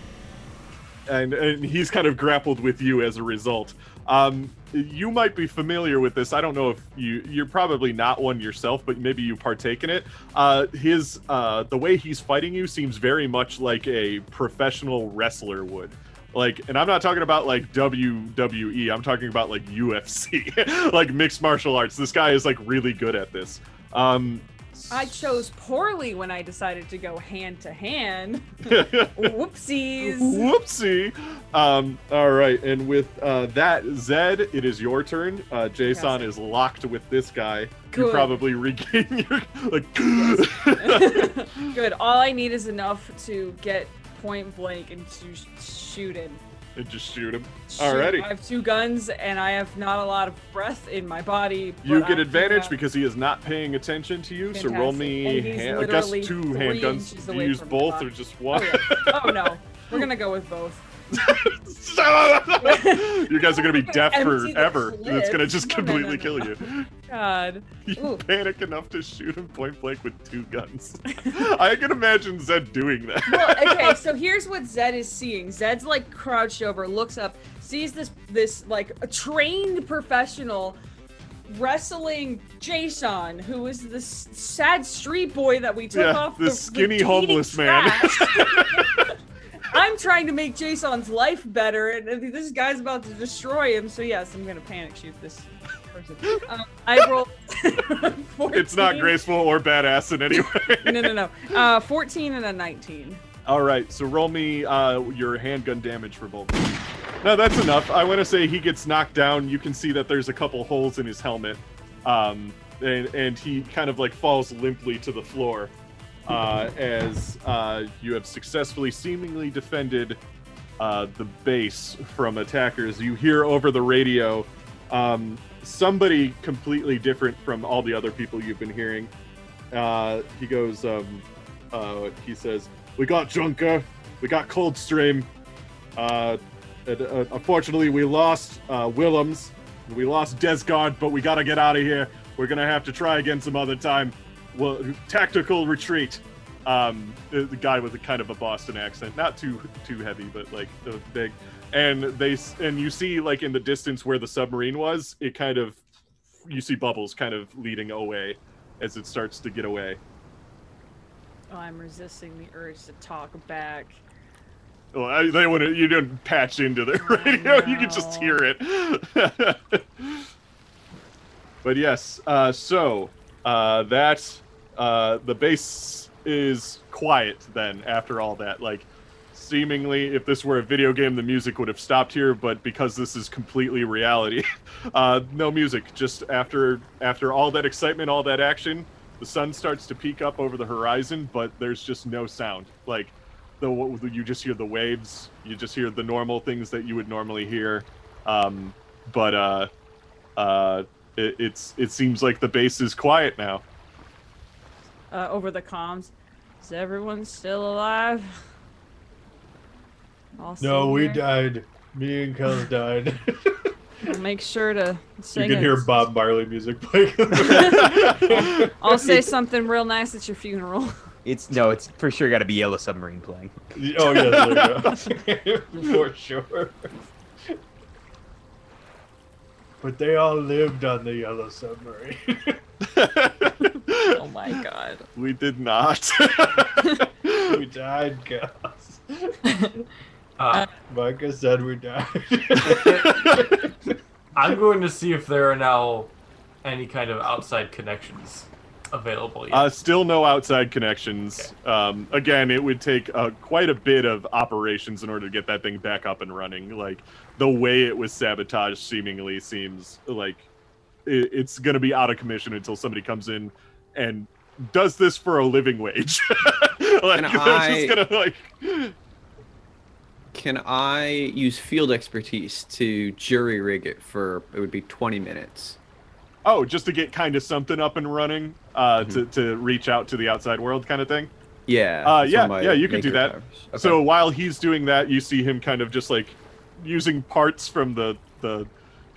B: and and he's kind of grappled with you as a result. Um, you might be familiar with this. I don't know if you you're probably not one yourself, but maybe you partake in it. Uh, his uh, the way he's fighting you seems very much like a professional wrestler would. Like, and I'm not talking about like WWE. I'm talking about like UFC, *laughs* like mixed martial arts. This guy is like really good at this. Um,
C: I chose poorly when I decided to go hand to hand. *laughs* Whoopsies.
B: Whoopsie. Um, all right, and with uh, that, Zed, it is your turn. Uh, Jason is locked with this guy. You probably regain *laughs* your like.
C: Good. All I need is enough to get point blank and to sh- shoot him.
B: and just shoot him.
C: Shoot.
B: Alrighty.
C: I have two guns and I have not a lot of breath in my body.
B: You get
C: I
B: advantage because he is not paying attention to you. So roll me, hand, I guess two handguns. Do you use both or just one?
C: Oh, yeah. oh no, *laughs* we're gonna go with both. *laughs*
B: you guys are gonna be deaf forever. and It's gonna just
C: No, no, no,
B: completely
C: no,
B: kill you.
C: God.
B: You
C: Ooh.
B: panic enough to shoot him point blank with two guns. *laughs* I can imagine Zed doing that.
C: Well, okay, *laughs* so here's what Zed is seeing. Zed's like crouched over, looks up, sees this this like a trained professional wrestling Jason, who is this sad street boy that we took
B: Yeah,
C: off the,
B: skinny homeless man.
C: I'm trying to make Jason's life better, and this guy's about to destroy him. So yes, I'm gonna panic shoot this person. *laughs* Um, I rolled. 14. *laughs*
B: it's not graceful or badass in any way. *laughs*
C: No, no, no. Uh, 14 and a 19.
B: All right, so roll me uh, your handgun damage for both. No, that's enough. I want to say he gets knocked down. You can see that there's a couple holes in his helmet, um, and and he kind of like falls limply to the floor uh, as uh, you have successfully, seemingly defended uh, the base from attackers. You hear over the radio um, somebody completely different from all the other people you've been hearing. Uh, he goes, um, uh, he says, "We got Junker, we got Coldstream. Uh, and, uh, unfortunately, we lost uh, Willems, we lost Desgard, but we gotta get out of here. We're gonna have to try again some other time. Well, tactical retreat." Um, the, the guy with a kind of a Boston accent, not too too heavy, but like uh, big. And they and you see like in the distance where the submarine was, it kind of you see bubbles kind of leading away as it starts to get away.
C: Oh, I'm resisting the urge to talk back.
B: Well, I, they wouldn't. You didn't patch into the *laughs* radio. You could just hear it. *laughs* but yes, uh, so uh, that uh, the base is quiet. Then after all that, like seemingly, if this were a video game, the music would have stopped here. But because this is completely reality, *laughs* uh, no music. Just after after all that excitement, all that action, the sun starts to peek up over the horizon, but there's just no sound. Like the you just hear the waves you just hear the normal things that you would normally hear um but uh uh it, it's it seems like the base is quiet now
C: Uh, over the comms. Is everyone still alive? *laughs* All
D: No, we
C: there?
D: died. Me and Kel *laughs* died.
C: Make sure to
D: you can
C: it.
D: hear Bob Marley music playing. *laughs*
C: I'll say something real nice at your funeral.
F: It's no, it's for sure got to be Yellow Submarine playing.
D: oh yes, there you go. For sure. But they all lived on the yellow submarine.
C: Oh my god. *laughs*
B: we did not *laughs*
D: we died, guys. *laughs*
E: Uh,
D: Micah said we died.
E: I'm going to see if there are now any kind of outside connections available yet.
B: uh still no outside connections um again it would take uh, quite a bit of operations in order to get that thing back up and running like the way it was sabotaged seemingly seems like it, it's going to be out of commission until somebody comes in and does this for a living wage *laughs* like they're
G: I-
B: just gonna like
G: Can I use field expertise to jury rig it for it would be 20 minutes?
B: Oh, just to get kind of something up and running, uh, to, to reach out to the outside world, kind of thing.
G: Yeah.
B: Uh, yeah, yeah, you can do that.
G: Okay.
B: So while he's doing that, you see him kind of just like using parts from the the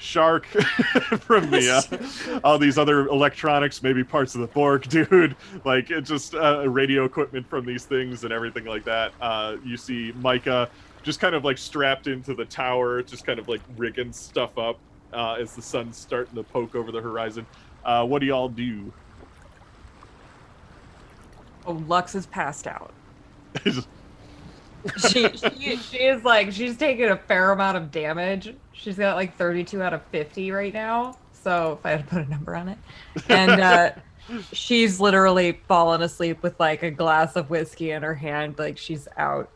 B: shark, *laughs* from the uh, all these other electronics, maybe parts of the Borg, *laughs* dude. Like it just uh, radio equipment from these things and everything like that. Uh, you see Micah just kind of like strapped into the tower, just kind of like rigging stuff up uh, as the sun's starting to poke over the horizon. Uh, what do y'all do?
A: Oh, Lux is passed out. *laughs*
B: Just-
A: She, she she is like she's taking a fair amount of damage. She's got like 32 out of 50 right now. So if I had to put a number on it, and uh, *laughs* she's literally fallen asleep with like a glass of whiskey in her hand, like she's out.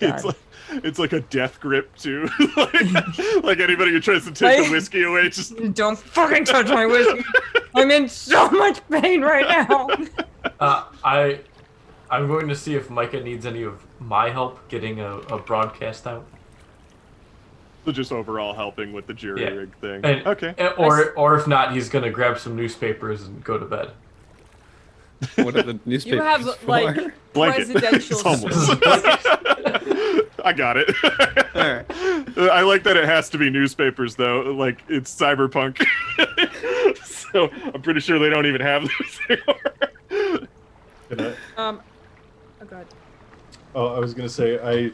B: it's like it's like a death grip too. *laughs* like, *laughs* like anybody who tries to take the whiskey away, just
A: Don't fucking touch my whiskey. I'm in so much pain right now.
E: Uh, I, I'm going to see if Micah needs any of my help getting a, a broadcast out.
B: So just overall helping with the jury
E: Yeah.
B: rig thing.
E: And,
B: okay.
E: and- or, or if not, he's gonna grab some newspapers and go to bed. *laughs*
G: What are the newspapers
C: You have
G: for?
C: like
B: Blanket. *laughs*
C: presidential.
B: It's homeless. *laughs* I got it.
G: Alright.
B: I like that it has to be newspapers though. Like it's cyberpunk. so I'm pretty sure they don't even have those anymore.
C: Um, god.
D: Oh, I was gonna say I,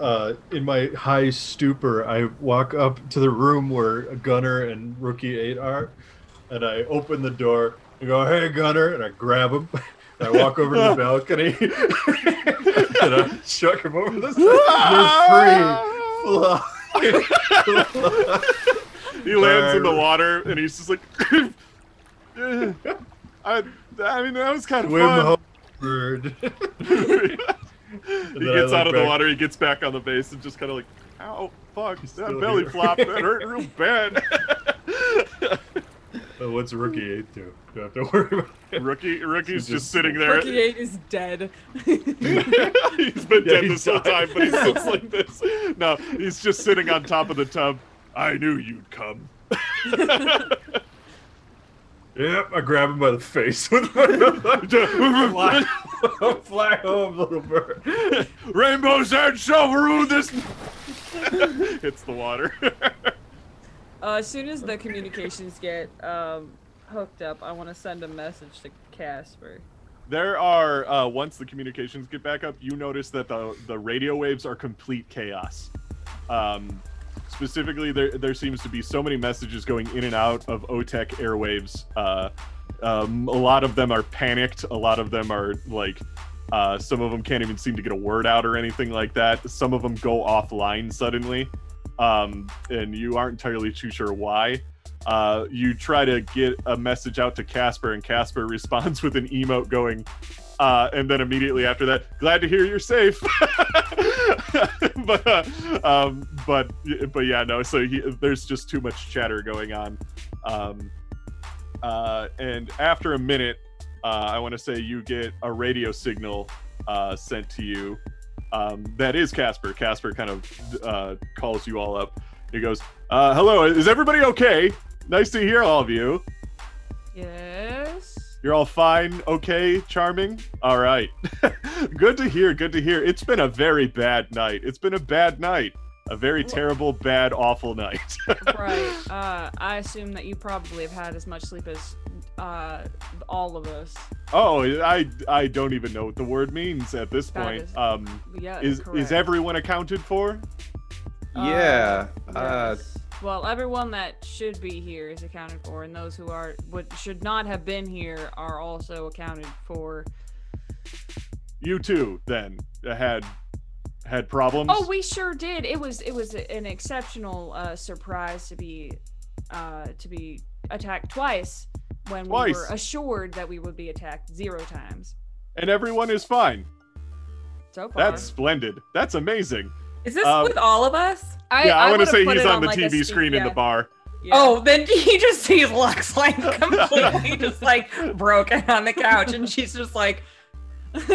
D: uh, in my high stupor, I walk up to the room where Gunner and Rookie Eight are, and I open the door and go, "Hey, Gunner!" and I grab him. And *laughs* I walk over to the *laughs* balcony *laughs* and I chuck him over the side. You're free. Fly.
B: he lands in the water and he's just like "Eh, I I mean that was kind of
D: Swim
B: fun.
D: home, bird.
B: He gets out of the water, he gets back on the base and just kind of like, ow, fuck, that belly
D: here."
B: flop, that hurt *laughs* real bad. *laughs*
D: What's Rookie Eight do? Do I have to worry about it?
B: Rookie, Rookie's
D: Just-
B: just sitting *laughs* there.
C: Rookie Eight is dead.
B: he's been
D: Yeah,
B: dead
D: he
B: this whole time, but he sits like this. No, he's just sitting on top of the tub. I knew you'd come.
D: Yep, I grab him by the face *laughs* with my fly, *laughs* fly home, little bird.
B: Rainbow's Edge shall rule this. *laughs* Hits the water.
C: Uh, as soon as the communications get um, hooked up, I want to send a message to Casper.
B: There are uh, once the communications get back up, you notice that the the radio waves are complete chaos. Um, specifically, there there seems to be so many messages going in and out of OTEC airwaves. Uh, um, a lot of them are panicked. A lot of them are like. Uh, some of them can't even seem to get a word out or anything like that. Some of them go offline suddenly, um, and you aren't entirely too sure why. Uh, you try to get a message out to Casper, and Casper *laughs* responds with an emote going, uh, and then immediately after that, glad to hear you're safe. *laughs* but, uh, um, but, but yeah, no. So he, there's just too much chatter going on. Um, uh, and after a minute, uh, I want to say you get a radio signal uh, sent to you. Um, that is Casper. Casper kind of uh, calls you all up. He goes, "Hello, is everybody okay? Nice to hear all of you.
C: Yes.
B: You're all fine, okay, charming. All right, *laughs* good to hear. Good to hear. It's been a very bad night. It's been a bad night. A very terrible, bad, awful night. *laughs*
C: right. Uh, I assume that you probably have had as much sleep as uh, all of us.
B: oh, I I don't even know what the word means at this
C: That
B: point.
C: is-
B: um,
C: Yeah.
B: is
C: correct.
B: is everyone accounted for?
G: Yeah. Uh,
C: yes. Well, everyone that should be here is accounted for, and those who are what should not have been here are also accounted for.
B: You too, then had had problems.
C: Oh, we sure did. It was it was an exceptional uh, surprise to be uh, to be attacked twice when we were assured that we would be attacked zero times
B: and everyone is fine.
C: so far.
B: That's splendid. That's amazing.
A: Is this
B: Um,
A: with all of us?
C: I,
B: yeah, I, want to say he's
C: it
B: on the
C: like
B: TV
C: spe-
B: screen in the bar.
C: yeah.
A: Oh, then he *laughs* just sees Lux like *laughs* completely just like broken on the couch, and she's just like, *laughs*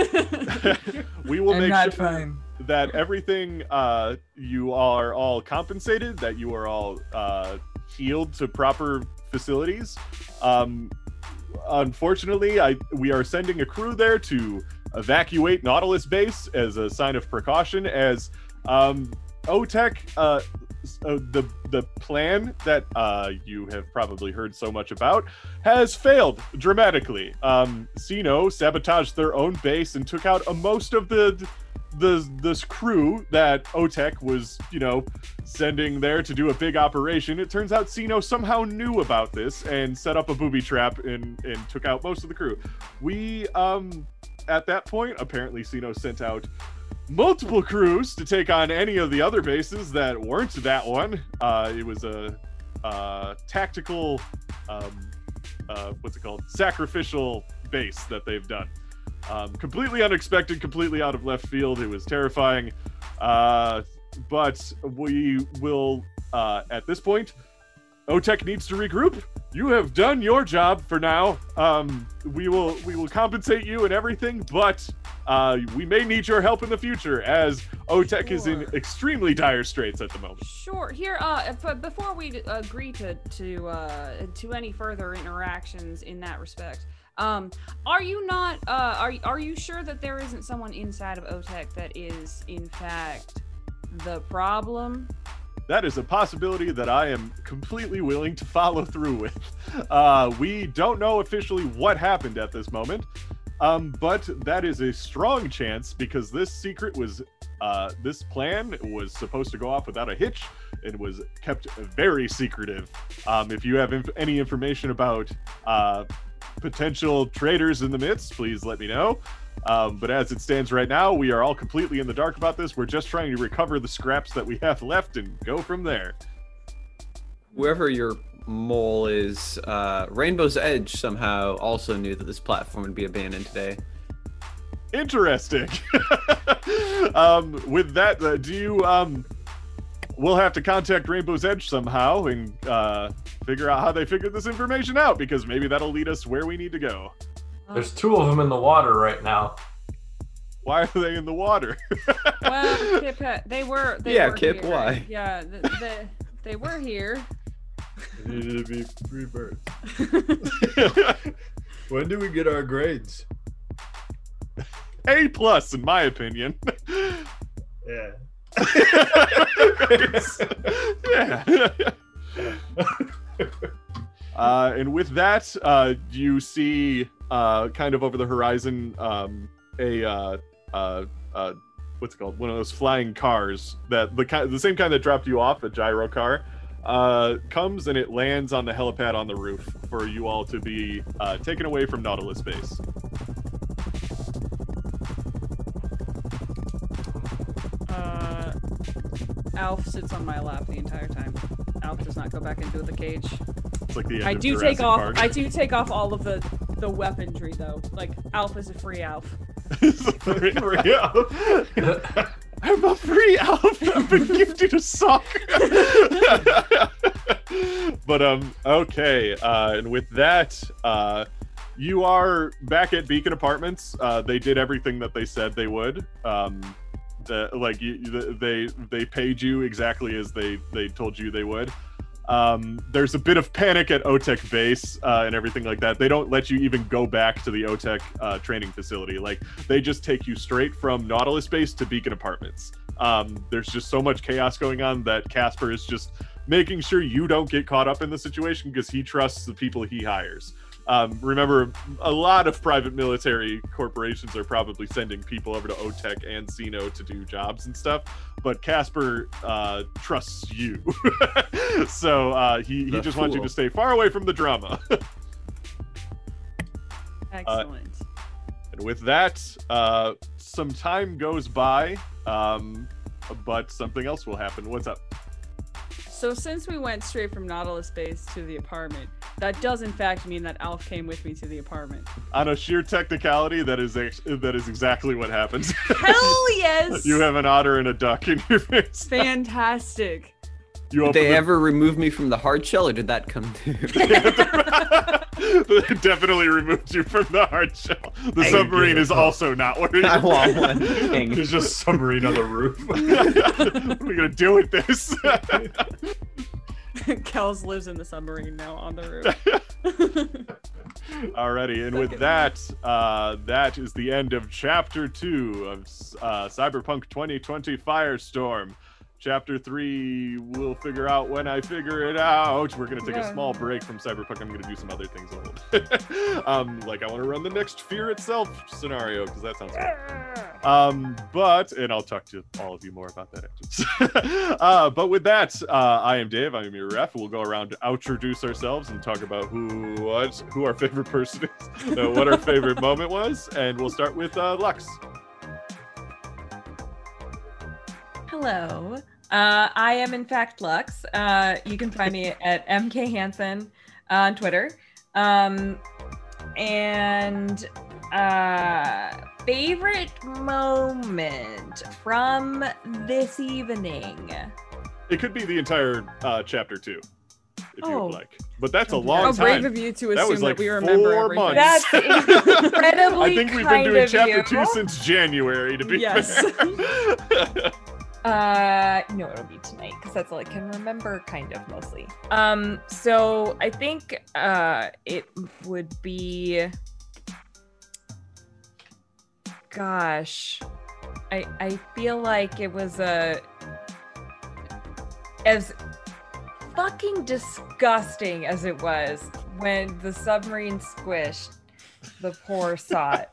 B: we will
A: "I'm
B: make sure
A: fine."
B: that everything uh, you are all compensated, that you are all uh, healed to proper facilities. Um, unfortunately, I we are sending a crew there to evacuate Nautilus base as a sign of precaution. As um, OTEC, uh, s- uh, the the plan that uh, you have probably heard so much about has failed dramatically. Um, CINO sabotaged their own base and took out a, most of the the this crew that OTEC was, you know, sending there to do a big operation, it turns out CINO somehow knew about this and set up a booby trap and and took out most of the crew. We um at that point, apparently CINO sent out multiple crews to take on any of the other bases that weren't that one. Uh, it was a uh, tactical, um, uh, what's it called? Sacrificial base that they've done. Um, completely unexpected, completely out of left field. It was terrifying. Uh, but we will, uh, at this point, OTEC needs to regroup. You have done your job for now. Um, we will we will compensate you and everything, but uh, we may need your help in the future as OTEC is in extremely dire straits at the moment.
C: Sure. Here, uh, but before we agree to to uh, to any further interactions in that respect, um, are you not uh, are are you sure that there isn't someone inside of OTEC that is in fact the problem?
B: That is a possibility that I am completely willing to follow through with. Uh, we don't know officially what happened at this moment, um, but that is a strong chance because this secret was, uh, this plan was supposed to go off without a hitch and was kept very secretive. Um, if you have inf- any information about uh, potential traitors in the midst, please let me know. Um, but as it stands right now, we are all completely in the dark about this. We're just trying to recover the scraps that we have left and go from there.
G: Whoever your mole is, uh, Rainbow's Edge somehow also knew that this platform would be abandoned today.
B: Interesting. *laughs* um, with that, uh, do you? Um, we'll have to contact Rainbow's Edge somehow and uh, figure out how they figured this information out because maybe that'll lead us where we need to go.
E: There's two of them in the water right now.
B: Why are they in the water? *laughs*
C: Well, Kip, uh, they were. They
G: Yeah,
C: were
G: Kip,
C: here.
G: why?
C: Yeah, th- they they were here.
D: Needed to be three birds. *laughs* When do we get our grades?
B: A plus, in my opinion.
D: Yeah. *laughs*
B: yeah. uh, and with that, uh, you see uh, kind of over the horizon um, a uh, uh, uh, what's it called? One of those flying cars that the kind, the same kind that dropped you off, a gyro car, uh, comes and it lands on the helipad on the roof for you all to be uh, taken away from Nautilus base.
C: Uh, Alf sits on my lap the entire time. Alf does not go back into the cage.
B: It's like the end
C: I
B: of
C: do
B: Jurassic
C: take off.
B: Park.
C: I do take off all of the the weaponry though. Like Alf is a free Alf. *laughs* *laughs*
B: I'm a free elf. I've been gifted a sock. *laughs* but um, okay. Uh, and with that, uh, you are back at Beacon Apartments. Uh, they did everything that they said they would. Um, the, like you, you- they they paid you exactly as they they told you they would. Um, there's a bit of panic at OTEC base uh, and everything like that. They don't let you even go back to the OTEC uh, training facility. Like they just take you straight from Nautilus base to Beacon Apartments. Um, there's just so much chaos going on that Casper is just making sure you don't get caught up in the situation because he trusts the people he hires. Um, remember, a lot of private military corporations are probably sending people over to OTEC and CINO to do jobs and stuff, but Casper uh, trusts you. *laughs* so uh, he, he
G: The
B: just wants you to stay far away from the drama. *laughs*
C: Excellent.
B: And with that, uh, some time goes by, um, but something else will happen. What's up?
C: So since we went straight from Nautilus base to the apartment, that does in fact mean that Alf came with me to the apartment.
B: On a sheer technicality, that is ex- that is exactly what happens.
C: Hell *laughs* yes!
B: you have an otter and a duck in your face.
C: fantastic.
B: You
G: Did they
B: the-
G: ever remove me from the hard shell, or did that come *laughs* too?
B: They definitely removed you from the hard shell. The
G: I
B: submarine is also not where
G: I want one.
F: King.
D: There's just submarine on the roof. *laughs*
B: what are we gonna do with this? *laughs*
C: Kels lives in the submarine now on the roof.
B: Alrighty, and with that, uh, that is the end of chapter two of uh, Cyberpunk 2020 Firestorm. Chapter three, we'll figure out when I figure it out. We're gonna take a small break from Cyberpunk. I'm gonna do some other things a little bit. *laughs* um, like I want to run the next Fear itself scenario because that sounds. Fun. Um, but and I'll talk to all of you more about that. *laughs* uh, but with that, uh, I am Dave. I am your ref. We'll go around to introduce ourselves and talk about who was who our favorite person is, *laughs* uh, what our favorite moment was, and we'll start with uh, Lux.
A: Hello. Uh, I am in fact Lux. Uh, you can find me *laughs* at MK Hansen on Twitter. Um, and uh, favorite moment from this evening.
B: It could be the entire uh, chapter two, if you
A: Oh.
B: would like. But that's a
A: Don't do
B: long
C: How brave
B: time.
C: of you to
B: That
C: assume
B: was
C: that, we remember
B: four
C: everything.
B: months.
A: That's *laughs* incredibly
B: I think we've been doing chapter
A: you.
B: two since January. To be
C: Yes.
B: fair. *laughs*
A: Uh, no, it'll be tonight because that's all I can remember, kind of mostly. Um, so I think uh, it would be. Gosh, I I feel like it was a as fucking disgusting as it was when the submarine squished the poor *laughs* sot.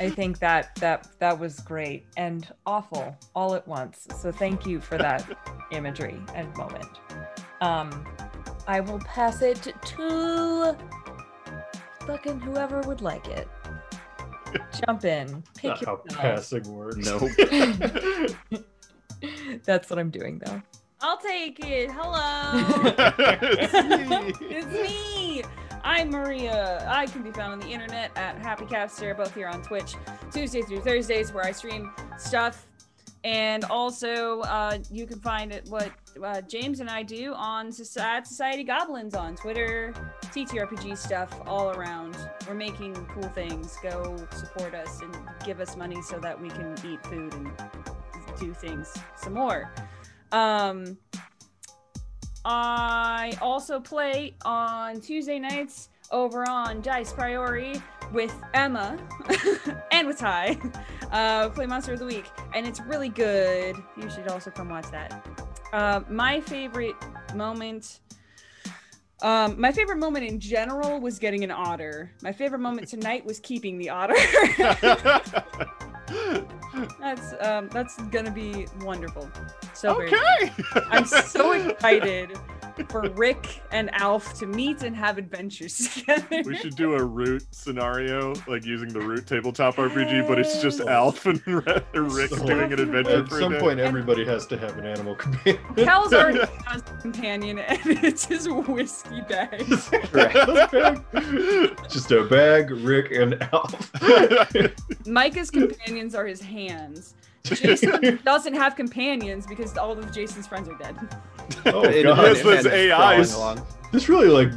A: I think that that that was great and awful all at once. So thank you for that *laughs* imagery and moment. Um, I will pass it to fucking whoever would like it. *laughs* Jump in, pick
D: Not how
A: your
D: passing works.
G: Nope. *laughs*
A: That's what I'm doing though.
C: I'll take it. Hello.
B: It's me.
C: it's me. I'm Maria. I can be found on the internet at Happy Capster, both here on Twitch, Tuesday through Thursdays, where I stream stuff. And also, uh, you can find it what uh, James and I do on Soci- at Society Goblins on Twitter, TTRPG stuff all around. We're making cool things. Go support us and give us money so that we can eat food and do things some more. Um, I also play on Tuesday nights over on Dice Priori with Emma *laughs* and with Ty. *laughs* Uh, play Monster of the Week, and it's really good. You should also come watch that. Uh, my favorite moment. Um, my favorite moment in general was getting an otter. My favorite moment tonight was keeping the otter. *laughs* that's um, that's gonna be wonderful. So
B: okay.
C: I'm *laughs* so excited for Rick and Alf to meet and have adventures *laughs* together.
B: We should do a root scenario, like using the root tabletop RPG, but it's just Alf and Rick
D: So-
B: doing an adventure
D: At
B: for
D: some
B: a day.
D: point, everybody has to have an animal companion.
C: Cal's already *laughs* has a companion, and it's his whiskey bag.
D: Just a bag, Rick, and Alf.
C: Micah's companions are his hands. *laughs* Jason doesn't have companions because all of Jason's friends are dead.
D: Oh god,
B: Yes, those
G: hand is
B: AIs.
G: crawling along.
D: this really like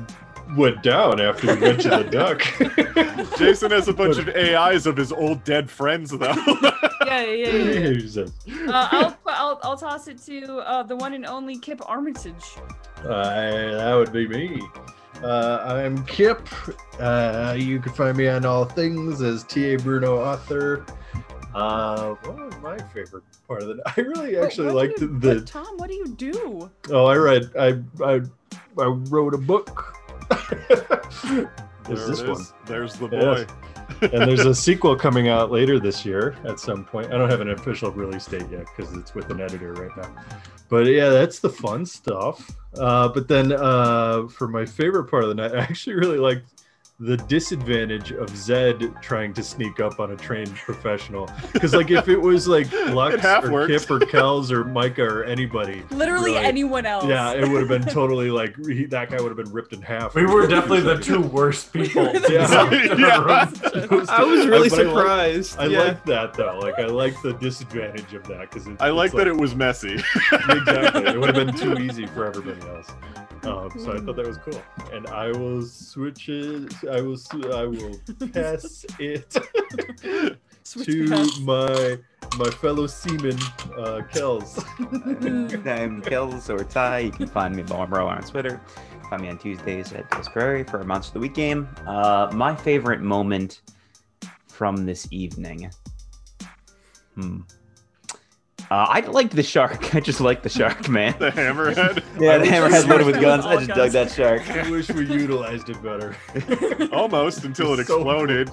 D: went down after we mentioned the *laughs* duck.
B: Jason has a bunch of AIs of his old dead friends, though. *laughs*
C: Yeah, yeah, yeah. yeah. Uh, I'll, I'll I'll toss it to uh, the one and only Kip Armitage.
D: Uh, that would be me. Uh, I'm Kip. Uh, you can find me on all things as T.A. Bruno author. Uh, what was my favorite part of the I really actually
C: what do
D: liked
C: you-
D: the.
C: but Tom, what do you do?
D: Oh, I read. I I I wrote a book. *laughs*
B: There
D: Is this
B: it
D: one?
B: There's the
D: Yes.
B: boy.
D: and there's a *laughs* sequel coming out later this year at some point. I don't have an official release date yet because it's with an editor right now. But yeah, that's the fun stuff. Uh, but then uh, for my favorite part of the night, *laughs* I actually really liked the disadvantage of Zed trying to sneak up on a trained professional. Because like if it was like *laughs* Lux or
B: worked.
D: Kip or Kels or Micah or anybody,
C: Literally
D: Really?
C: anyone else.
D: yeah, it would have been *laughs* totally like he, that guy would have been ripped in half.
E: We were definitely the two worst *laughs* people.
D: Yeah.
B: Yeah.
G: I was really
D: But I like-
G: surprised.
D: I
G: yeah.
D: like that though. Like I like the disadvantage of that because
B: I like that it was messy.
D: exactly. It would have been too easy for everybody else. Um, so I thought that was cool. And I will switch it. I will. s- I will *laughs* pass it *laughs* to
C: paths.
D: my my fellow seaman, uh, Kels. *laughs*
F: I'm Kels or Ty. You can find me Balmro on Twitter. Find me on Tuesdays at Dice Prairie for a Monster of the Week game. Uh, my favorite moment from this evening. Hmm. Uh, I liked the shark. *laughs* I just like the shark, man.
B: the hammerhead.
F: Yeah, the hammerhead
D: I
F: loaded with guns. I just dug that shark.
D: I wish we utilized it better. *laughs*
B: Almost until it *laughs*
D: So-
B: exploded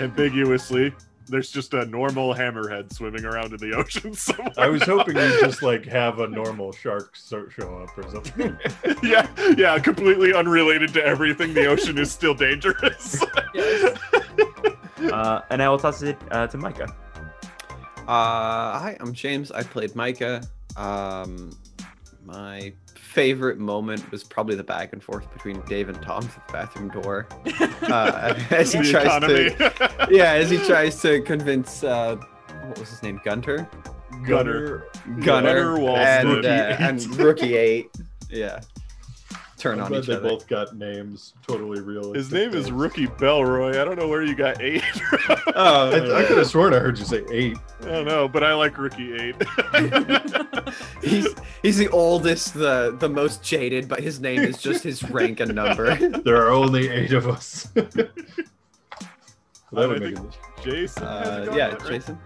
B: ambiguously. there's just a normal hammerhead swimming around in the ocean somewhere.
D: I was hoping you'd just like have a normal shark show up or something.
B: yeah, yeah, completely unrelated to everything. The ocean is still dangerous.
F: Uh, and I will toss it uh, to Micah.
G: Uh, hi, I'm James. I played Micah. Um, my favorite moment was probably the back and forth between Dave and Tom through the bathroom door. *laughs* Uh, as he tries
B: economy.
G: to, *laughs* yeah, as he tries to convince, uh, what was his name, Gunter,
B: Gunner.
G: Gunner,
B: Gunner Walston.
G: and
B: Rookie
G: uh, and *laughs* Rookie Eight. Yeah, turn
D: I'm
G: on
D: glad
G: each
D: they
G: other.
D: both got names totally real.
B: His name is Rookie Belroy. I don't know where you got eight. *laughs* from.
G: Oh,
D: I, I could have sworn I heard you say eight.
B: I don't know, but I like Rookie Eight. *laughs*
G: he's he's the oldest, the the most jaded, but his name is just his rank and number. *laughs*
D: There are only eight of us. that would make it.
B: Jason.
G: Uh, yeah,
B: that, right?
G: Jason.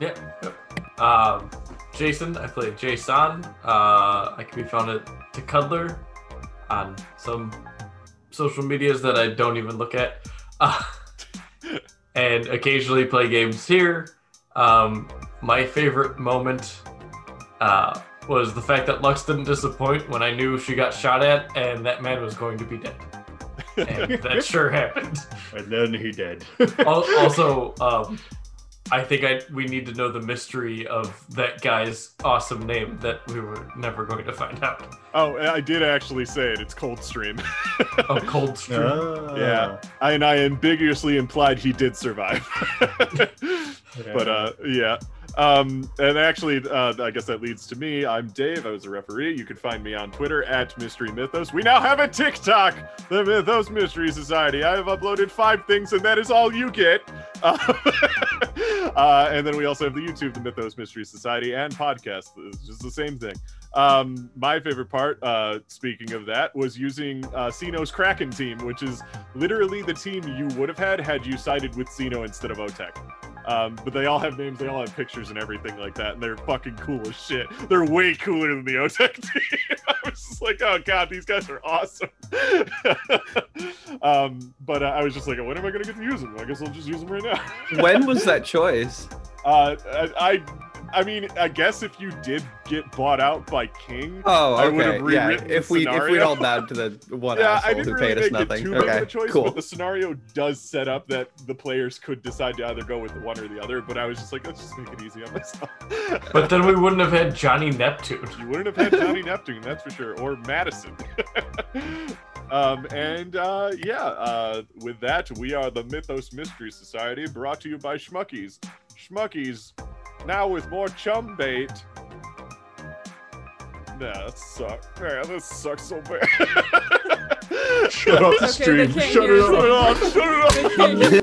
E: Yeah. Yep. Um, Jason, I play Jason. Uh, I can be found at Cuddler on some social medias that I don't even look at, uh, *laughs* and occasionally play games here. Um, my favorite moment uh, was the fact that Lux didn't disappoint when I knew she got shot at and that man was going to be dead. And that *laughs* sure happened.
D: And then he did.
E: Also, um, I think I we need to know the mystery of that guy's awesome name that we were never going to find out.
B: Oh, I did actually say it. It's Coldstream.
E: Oh, *laughs* Cold Stream.
D: Ah,
B: Yeah. I, and I ambiguously implied he did survive. *laughs* but uh, yeah. Um, and actually, uh, I guess that leads to me. I'm Dave. I was a referee. You can find me on Twitter at Mystery Mythos. We now have a TikTok, the Mythos Mystery Society. I have uploaded five things, and that is all you get. Uh, *laughs* uh, and then we also have the YouTube, the Mythos Mystery Society, and podcast. It's just the same thing. Um, my favorite part, uh, speaking of that, was using uh, Kraken team, which is literally the team you would have had had you sided with CINO instead of OTEC. Um, but they all have names, they all have pictures and everything like that, and they're fucking cool as shit. They're way cooler than the OTEC *laughs* team. I was just like, oh god, these guys are awesome. *laughs* um, but uh, I was just like, when am I gonna get to use them? I guess I'll just use them right now.
G: When was *laughs* that choice?
B: Uh, I, I, I mean, I guess if you did get bought out by King,
G: Oh,
B: I would
G: okay.
B: have
G: Yeah,
B: rewritten the
G: if we if we all bowed to the one *laughs*
B: yeah, I
G: asshole
B: didn't
G: who
B: really
G: paid us nothing.
B: it too much of
G: Okay,
B: a choice,
G: cool.
B: but the scenario does set up that the players could decide to either go with one or the other. But I was just like, let's just make it easy on myself. *laughs*
E: But then we wouldn't have had Johnny Neptune.
B: you wouldn't have had Johnny Neptune, that's for sure, or Madison. *laughs* um, and uh, yeah, uh, with that, we are the Mythos Mystery Society, brought to you by Schmuckies. Schmuckies, now with more chum bait. Nah, that sucks. Man, this sucks so bad.
D: Shut up the
C: Okay,
D: stream. Shut
C: hear
D: it
C: us.
D: up.
B: Shut it off! Shut it off!
C: They can't hear